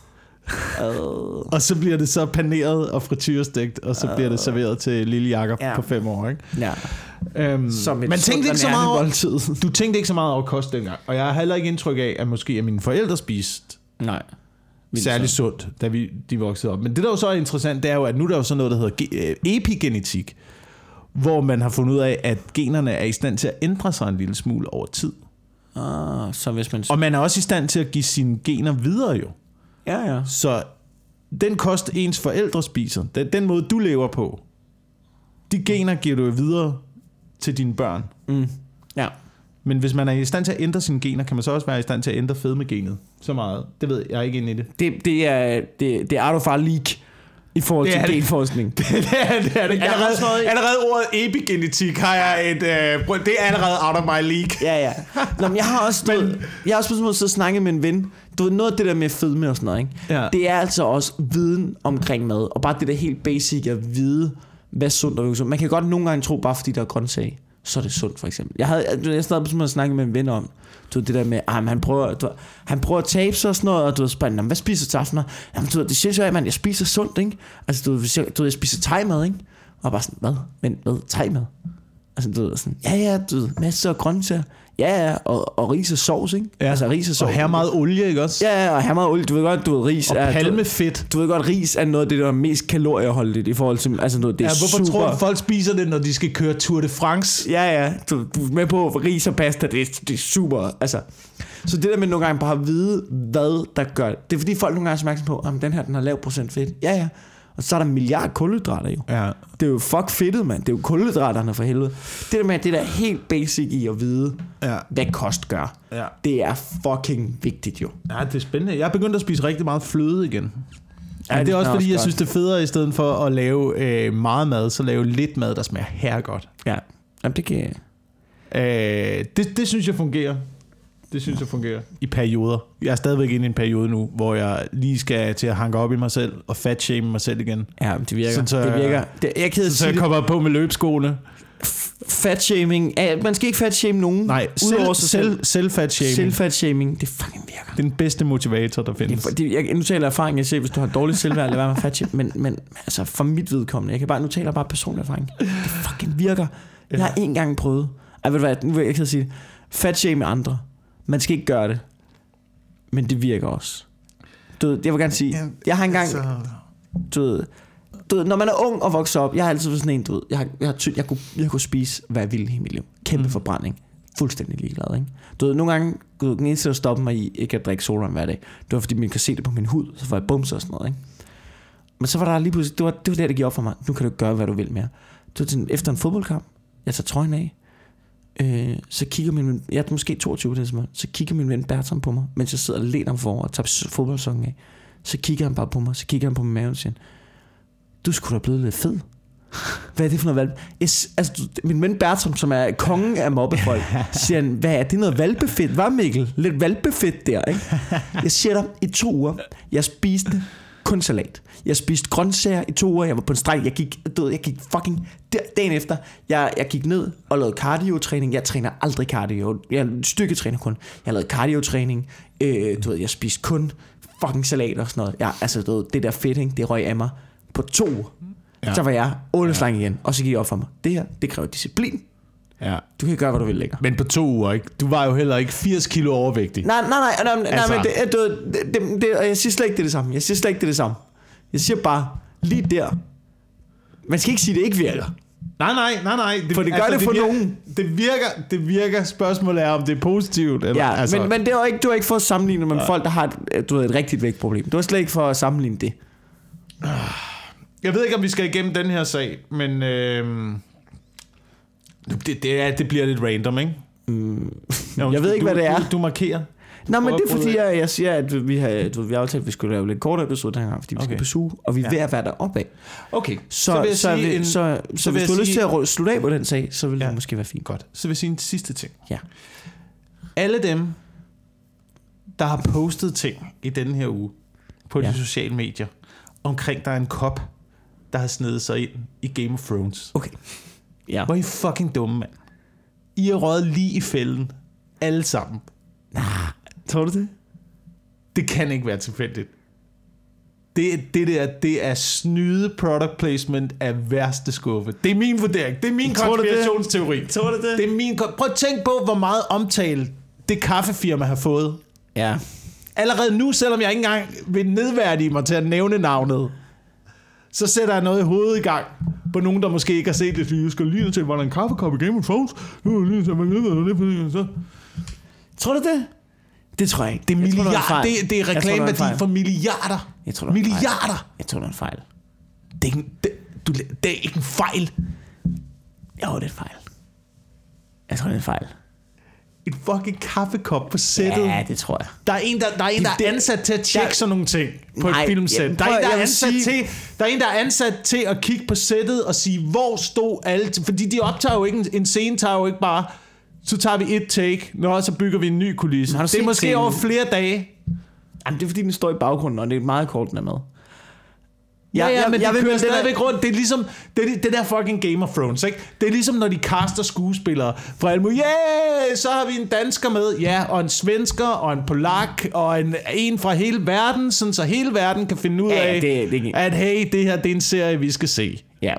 Og så bliver det så paneret og frityrestegt, og så bliver det serveret til lille Jakob Ja. på fem år. Ikke? ja. Øhm, Som man tænkte ikke så meget over, måltid. du tænkte ikke så meget over kost dengang, og jeg har heller ikke indtryk af, at måske at mine forældre spiste Nej. Særlig sundt. da vi, de voksede op. Men det, der jo så er interessant, det er jo, at nu er der jo sådan noget, der hedder øh, epigenetik, hvor man har fundet ud af, at generne er i stand til at ændre sig en lille smule over tid. Ah, så hvis man... Og man er også i stand til at give sine gener videre jo. Ja, ja. Så den kost, ens forældre spiser, den, den måde, du lever på, de gener giver du videre til dine børn. Mm. Ja. Men hvis man er i stand til at ændre sine gener, kan man så også være i stand til at ændre fedmegenet. Så meget. Det ved jeg, ikke inde i det. Det, det er det, det er out of our league i forhold Det til det. genforskning. det er det. Er det. Jeg har Allerede, også noget- allerede ordet epigenetik har jeg et... Øh, det er allerede out of my league. Ja, ja. Nå, men jeg har også, du ved, jeg har også på sådan en måde siddet og snakket med en ven. Du ved, noget af det der med fedme og sådan noget, ikke? Ja. Det er altså også viden omkring mad. Og bare det der helt basic at vide, hvad sundt og usundt. Man kan godt nogle gange tro, bare fordi der er grøntsag, så er det sundt, for eksempel. Jeg havde jeg sad på at snakke med en ven om, du det der med, ah, han, prøver, du, han prøver at tabe sig og sådan noget, og du ved, spørger, hvad spiser du til aften? Jamen, du ved, det synes jo, at jeg spiser sundt, ikke? Altså, du hvis jeg, du ved, jeg spiser thai-mad, ikke? Og bare sådan, hvad? Men hvad? Thai-mad? Altså, du ved, sådan, ja, ja, du ved, masser af grøntsager. Ja, ja, og, og ris og sovs, ikke? Ja. Altså, ris og Og sovs. her er meget olie, ikke også? Ja, ja, og her er meget olie. Du ved godt, du ved, ris Og er... palmefedt. Du, du ved godt, ris er noget af det, der er mest kalorieholdigt i forhold til... Altså, ved, det er Ja, hvorfor super... tror du, folk spiser det, når de skal køre Tour de France? Ja, ja, du, du er med på, ris og pasta, det, er- det er super, altså. Så det der med nogle gange bare at vide, hvad der gør det. Det er fordi folk nogle gange er opmærksom på, at den her, den har lav procent fedt. Ja, ja. Og så er der en milliard kulhydrater jo. Ja. Det er jo fuck fedtet, mand. Det er jo kulhydraterne for helvede. Det der med, det der er helt basic i at vide, Ja. hvad kost gør. Ja. Det er fucking vigtigt jo. ja, det er spændende. Jeg er begyndt at spise rigtig meget fløde igen. Ja, det er også fordi, jeg godt. synes, det er federe, i stedet for at lave øh, meget mad, så lave lidt mad, der smager herregodt. Ja. Jamen, det kan jeg. Øh, det, det synes jeg fungerer. Det synes jeg fungerer. I perioder. Jeg er stadigvæk inde i en periode nu, hvor jeg lige skal til at hanke op i mig selv og fat shame mig selv igen. Ja, det virker. Sådan, så det jeg- virker. Det, jeg er ked Så sige jeg kommer på med løbskoene. Fat shaming. Ja, man skal ikke fat shame nogen. Nej, Udover selv, sig selv. selv, selv fat shaming. Selv fat shaming. Det fucking virker. Det er den bedste motivator, der findes. det, jeg, nu taler jeg erfaring, jeg siger, hvis du har dårligt selvværd, lad være med fat shame. Men, men altså, for mit vedkommende, jeg kan bare, nu taler jeg bare personlig erfaring. Det fucking virker. Jeg har en gang prøvet. Ej, ved du hvad, nu vil jeg ikke sige det. Fat shame andre. Man skal ikke gøre det. Men det virker også. Du ved, jeg vil gerne sige, jeg har engang, Så, du ved, du ved, når man er ung og vokser op, jeg har altid været sådan en, du ved, jeg, har, jeg, har, ty- jeg, kunne, jeg kunne spise, hvad jeg ville i mit liv. Kæmpe Mm. forbrænding. Fuldstændig ligeglad, ikke? Du ved, nogle gange, du ved, den eneste, der stopper mig i ikke at drikke solvand hver dag, det var, fordi man kan se det på min hud, så får jeg bums og sådan noget, ikke? Men så var der lige pludselig, det var det, var det der gik op for mig. Nu kan du gøre, hvad du vil mere. Var sådan, efter en fodboldkamp, jeg tager trøjen af, øh, så kigger min ven, jeg er måske 22 på det tidspunkt, så kigger min ven Bertram på mig, mens jeg sidder og læner ham for og tager fodboldsongen af. Så kigger han bare på mig, så kigger han på min mave og siger, du skulle da blevet lidt fed. Hvad er det for noget valp? Jeg, altså, min ven Bertram, som er kongen af mobbefolk, siger han, hvad er det noget valpefedt? Hvad Mikkel? Lidt valpefedt der, ikke? Jeg siger dig, i to uger, jeg spiste kun salat. Jeg spiste grøntsager i to uger. Jeg var på en streg. Jeg gik, ved, jeg gik fucking der, dagen efter. Jeg, jeg gik ned og lavede cardio-træning. Jeg træner aldrig cardio. Jeg er styrketræner kun. Jeg lavede cardio-træning. Øh, du ved, jeg spiste kun fucking salat og sådan noget. Jeg, altså, du ved, det der fedt, ikke? det røg af mig på to uger. Ja. Ja. Så var jeg otte ja. igen, og så gik jeg op for mig. Det her, det kræver disciplin. Ja. Du kan gøre, hvad du vil længere. Men på to uger, ikke? Du var jo heller ikke 80 kilo overvægtig. Nej, nej, nej, nej, nej, Altså- men det, du, det, det, det, og jeg siger slet ikke det er det samme. Jeg siger slet ikke det er det samme. Jeg siger bare, lige der, man skal ikke sige, det ikke virker. Nej, nej, nej, nej. For det gør det for virker, nogen. Det virker, det virker. Spørgsmålet er, om det er positivt. Eller, Ja, altså, men, men det var ikke, du var ikke for at sammenligne med ja. folk, der har et, du ved, et rigtigt vægtproblem. Det var slet ikke for at sammenligne det. Jeg ved ikke, om vi skal igennem den her sag, men øh, det, det, er, det bliver lidt random, ikke? Mm, jeg ved ikke, du, hvad det er. Du, du markerer. Nå, men det er fordi, jeg, jeg siger, at vi har, du, vi har aftalt, at vi skulle lave lidt kortere episode den her gang, fordi vi Okay. skal på suge, og vi er Ja. ved at være deroppe af. Okay, Så, så, så, sige vi, en- så, så, så vil hvis du har lyst sige- til at slutte af på den sag, så vil Ja. det måske være fint. Godt, så vil jeg sige en sidste ting. Ja. Alle dem, der har postet ting i denne her uge på. Ja. de sociale medier, omkring der er en kop, der har snedet sig ind i Game of Thrones. Okay. Ja. Hvor er I fucking dumme, mand. I er røget lige i fælden. Alle sammen. Tror du det? Det kan ikke være tilfældigt. Det, det der, det er snyde product placement af værste skuffe. Det er min vurdering. Det er min Tror du det? konspirationsteori. Tror du det? Det er min... Prøv at tænk på, hvor meget omtale det kaffefirma har fået. Ja. Allerede nu, selvom jeg ikke engang vil nedværdige mig til at nævne navnet, så sætter jeg noget i hovedet i gang på nogen, der måske ikke har set det. Jeg skal lige til, var der en kaffekop i Game of Thrones? Det så... Tror du det? Det tror jeg ikke. Det er, Jeg tror, fejl. det, det er reklameværdi for milliarder. Jeg tror, fejl. milliarder. Jeg tror, det er en fejl. Det er, ikke, det, du, det er ikke en fejl. Jo, det er en fejl. Jeg tror, det er en fejl. En fucking kaffekop på sættet. Ja, det tror jeg. Der er en, der, der, er, en, der Det- er ansat til at tjekke der- sådan nogle ting på Nej, et filmsæt. jamen, der, er en, der, er ansat sige- til, der er en, der er ansat til at kigge på sættet og sige, hvor stod alt. Fordi de optager jo ikke, en, en scene tager jo ikke bare, så tager vi et take, nå, så bygger vi en ny kulisse. Det er måske scenen? over flere dage. Jamen, det er fordi, den står i baggrunden, og det er meget kort, den er med. Ja, ja, men det vil kører mene, den stadigvæk rundt. Det er ligesom, det, er, det der fucking Game of Thrones, ikke? Det er ligesom, når de caster skuespillere fra mulige, yeah, så har vi en dansker med, ja, og en svensker, og en polak, og en, en fra hele verden, sådan så hele verden kan finde ud Ja, af, det- det- at hey, det her, det er en serie, vi skal se. Ja.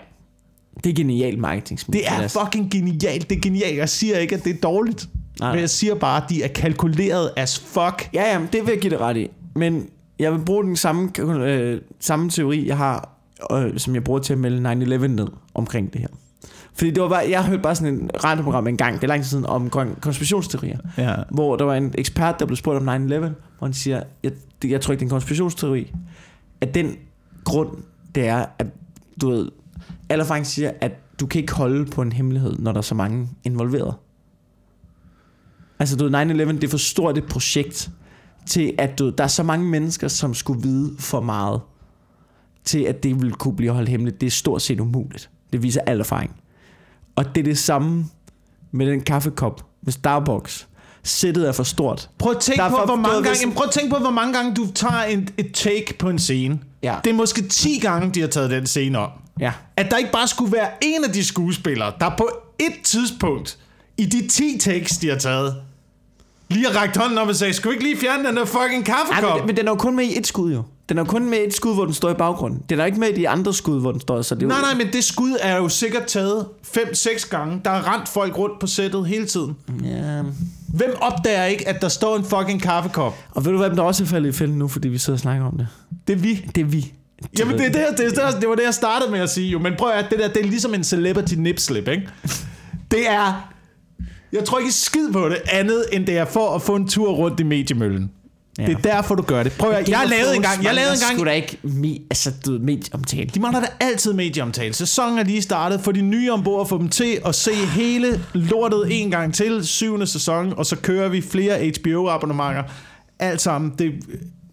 Det er genial marketing. Det er fucking genialt, det er genialt. Jeg siger ikke, at det er dårligt. Nej. Men jeg siger bare, at de er kalkuleret as fuck. Ja, ja, det vil jeg give det ret i. Men jeg vil bruge den samme, øh, samme teori, jeg har, øh, som jeg bruger til at melde 9-11 ned omkring det her. Fordi det var bare, jeg hørte bare sådan en radioprogram en gang, det er lang tid siden, om kon- konspirationsteorier. Ja. Hvor der var en ekspert, der blev spurgt om 9-11, hvor han siger, jeg, det, jeg tror ikke, det er en konspirationsteori. At den grund, det er, at du ved, alle erfaring siger, at du kan ikke holde på en hemmelighed, når der er så mange involveret. Altså, du ved, 9-11, det er for stort et projekt, til at du, der er så mange mennesker, som skulle vide for meget, til at det ville kunne blive holdt hemmeligt. Det er stort set umuligt. Det viser al erfaring. Og det er det samme med den kaffekop med Starbucks. Sættet er for stort. Prøv at tænke på, hvor mange gange, prøv at tænke på, hvor mange gange du tager en, et take på en scene. Ja. Det er måske 10 gange, de har taget den scene om. Ja. At der ikke bare skulle være en af de skuespillere, der på et tidspunkt i de 10 takes, de har taget, lige rækket hånden op og sagde, skulle ikke lige fjerne den der fucking Ej, kaffekop? men, men den er jo kun med i et skud jo. Den er jo kun med et skud, hvor den står i baggrunden. Den er ikke med i de andre skud, hvor den står. Så det er jo, Nej, nej, men det skud er jo sikkert taget 5-6 gange. Der er rent folk rundt på sættet hele tiden. Ja. Hvem opdager ikke, at der står en fucking kaffekop? Og ved du hvad, der også er faldet i fælden nu, fordi vi sidder og snakker om det? Det er vi. Det er vi. Jamen, det, er det, det, det, det var det, jeg startede med at sige jo. Men prøv at det der, det er ligesom en celebrity nip slip, ikke? Det er... Jeg tror ikke skid på det andet, end det er for at få en tur rundt i mediemøllen. Ja. Det er derfor, du gør det. Prøv at, jeg lavede engang, jeg lavede engang, Skulle da ikke me, altså, du medieomtale. de mangler da altid medieomtale. Sæsonen er lige startet, få de nye ombord og få dem til at se hele lortet en gang til, syvende sæson, og så kører vi flere HBO-abonnementer. Alt sammen, det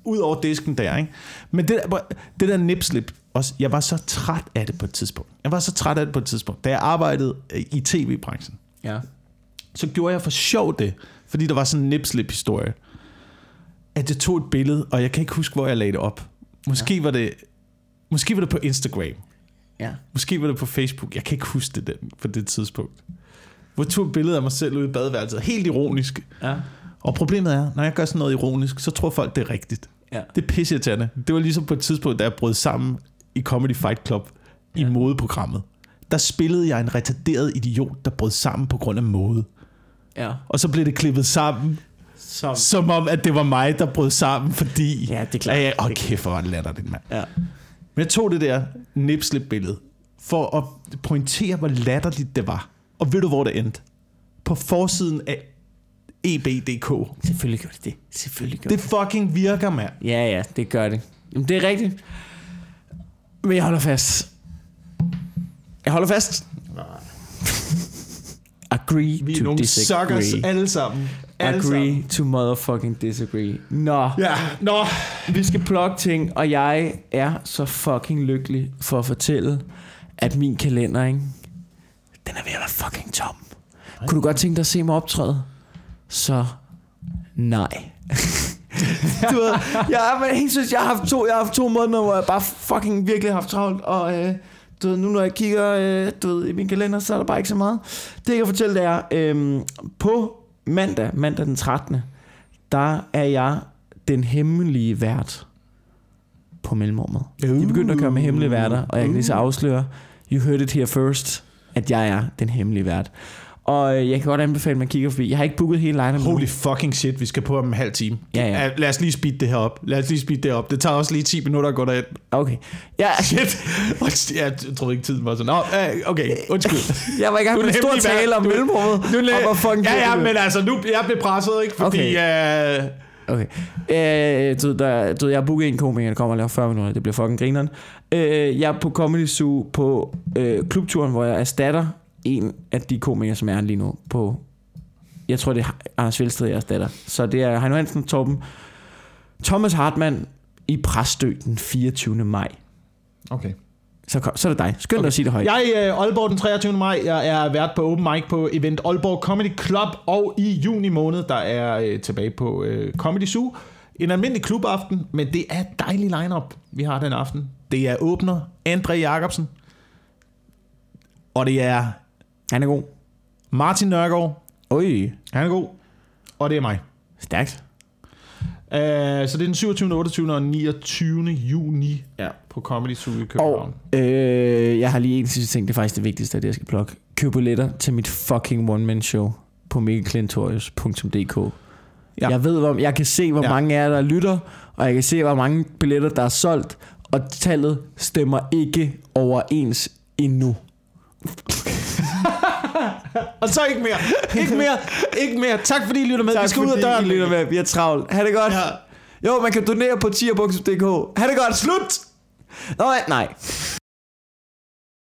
ud over disken der, ikke? Men det der, det der nipslip, også, jeg var så træt af det på et tidspunkt. Jeg var så træt af det på et tidspunkt, da jeg arbejdede i tv-branchen. Ja. Så gjorde jeg for sjov det, fordi der var sådan en nipslip-historie, at jeg tog et billede, og jeg kan ikke huske, hvor jeg lagde det op. Måske, ja. var, det, måske var det på Instagram. Ja. Måske var det på Facebook. Jeg kan ikke huske det den, på det tidspunkt. Hvor jeg tog et billede af mig selv ude i badeværelset. Helt ironisk. Ja. Og problemet er, når jeg gør sådan noget ironisk, så tror folk, det er rigtigt. Ja. Det er pisseirriterende. Det var ligesom på et tidspunkt, da jeg brød sammen i Comedy Fight Club ja. i modeprogrammet. Der spillede jeg en retarderet idiot, der brød sammen på grund af mode. Ja. Og så blev det klippet sammen, Som. som om, at det var mig, der brød sammen, fordi... Ja, det er klart. Ja, åh, kæft, hvor var det latterligt, mand. Ja. Men jeg tog det der nipslip-billede for at pointere, hvor latterligt det var. Og ved du, hvor det endte? På forsiden af EB.dk. Selvfølgelig gør det det. Selvfølgelig gør Det det. fucking virker, mand. Ja, ja, det gør det. Jamen, det er rigtigt. Men jeg holder fast. Jeg holder fast. Agree Vi to nogle disagree. suckers alle sammen. Alle Agree Sammen. to motherfucking disagree. Nå, Ja, nå. vi skal plukke ting, og jeg er så fucking lykkelig for at fortælle, at min kalender, ikke, den er ved at være fucking tom. Kunne du godt tænke dig at se mig optræde? Så nej. du ved, jeg, men helt synes, jeg har haft to, jeg har haft to måneder, hvor jeg bare fucking virkelig har haft travlt, og øh, du ved, nu når jeg kigger øh, du ved, i min kalender, så er der bare ikke så meget. Det jeg kan fortælle, det er, øh, på mandag, mandag den 13., der er jeg den hemmelige vært på mellemrummet. De er begyndt at køre med hemmelige værter, og jeg kan lige så afsløre, you heard it here first, at jeg er den hemmelige vært. Og jeg kan godt anbefale, at man kigger forbi. Jeg har ikke booket hele line Holy fucking shit, vi skal på om en halv time. Ja, ja. Lad os lige speed det her op. Lad os lige speed det op. Det tager også lige 10 minutter at gå derind. Okay. Ja, Shit. Jeg troede ikke, tiden var sådan. Nå, okay, undskyld. jeg var i gang med en stor tale om mellemrummet. Nu læ- og hvor fucking ja, ja, men altså, nu jeg blev presset, ikke? Fordi... Okay. Øh, Okay. Øh, du, der, du, jeg har booket en komiker, der kommer og laver 40 minutter. Det bliver fucking grineren. Øh, jeg er på Comedy Zoo på øh, klubturen, hvor jeg erstatter en af de komikere, som er lige nu på... Jeg tror, det er Anders Fjeldsted, jeg erstatter. Så det er Heino Hansen, Torben, Thomas Hartmann i Præstø den 24. maj. okay. Så, kom, så er det dig. Skynd dig okay. at sige det højt. Jeg er i øh, Aalborg den 23. maj. Jeg er vært på Open Mic på event Aalborg Comedy Club. Og i juni måned, der er øh, tilbage på øh, Comedy Zoo. En almindelig klubaften, men det er et dejligt lineup, vi har den aften. Det er åbner André Jacobsen. Og det er Han er god. Martin Nørgaard. Oj, Han er god. Og det er mig. stærkt. Uh, så det er den 27., 28. og 29. juni Ja. på Comedy Zoo i København. Og øh, jeg har lige en sidste ting, det er faktisk det vigtigste det, jeg skal plukke. Køb billetter til mit fucking one-man-show på mikkelklintorius.dk. Ja. Jeg ved, hvor, jeg kan se, hvor ja. mange af jer, der lytter, og jeg kan se, hvor mange billetter, der er solgt, og tallet stemmer ikke overens endnu. Og så ikke mere. Ikke mere. Ikke mere. Tak fordi I lytter med. Tak vi skal ud af døren. I lytter med. Vi er travlt. Ha' det godt. Ja. Jo, man kan donere på tier.dk. Ha' det godt. Slut! Nå, nej.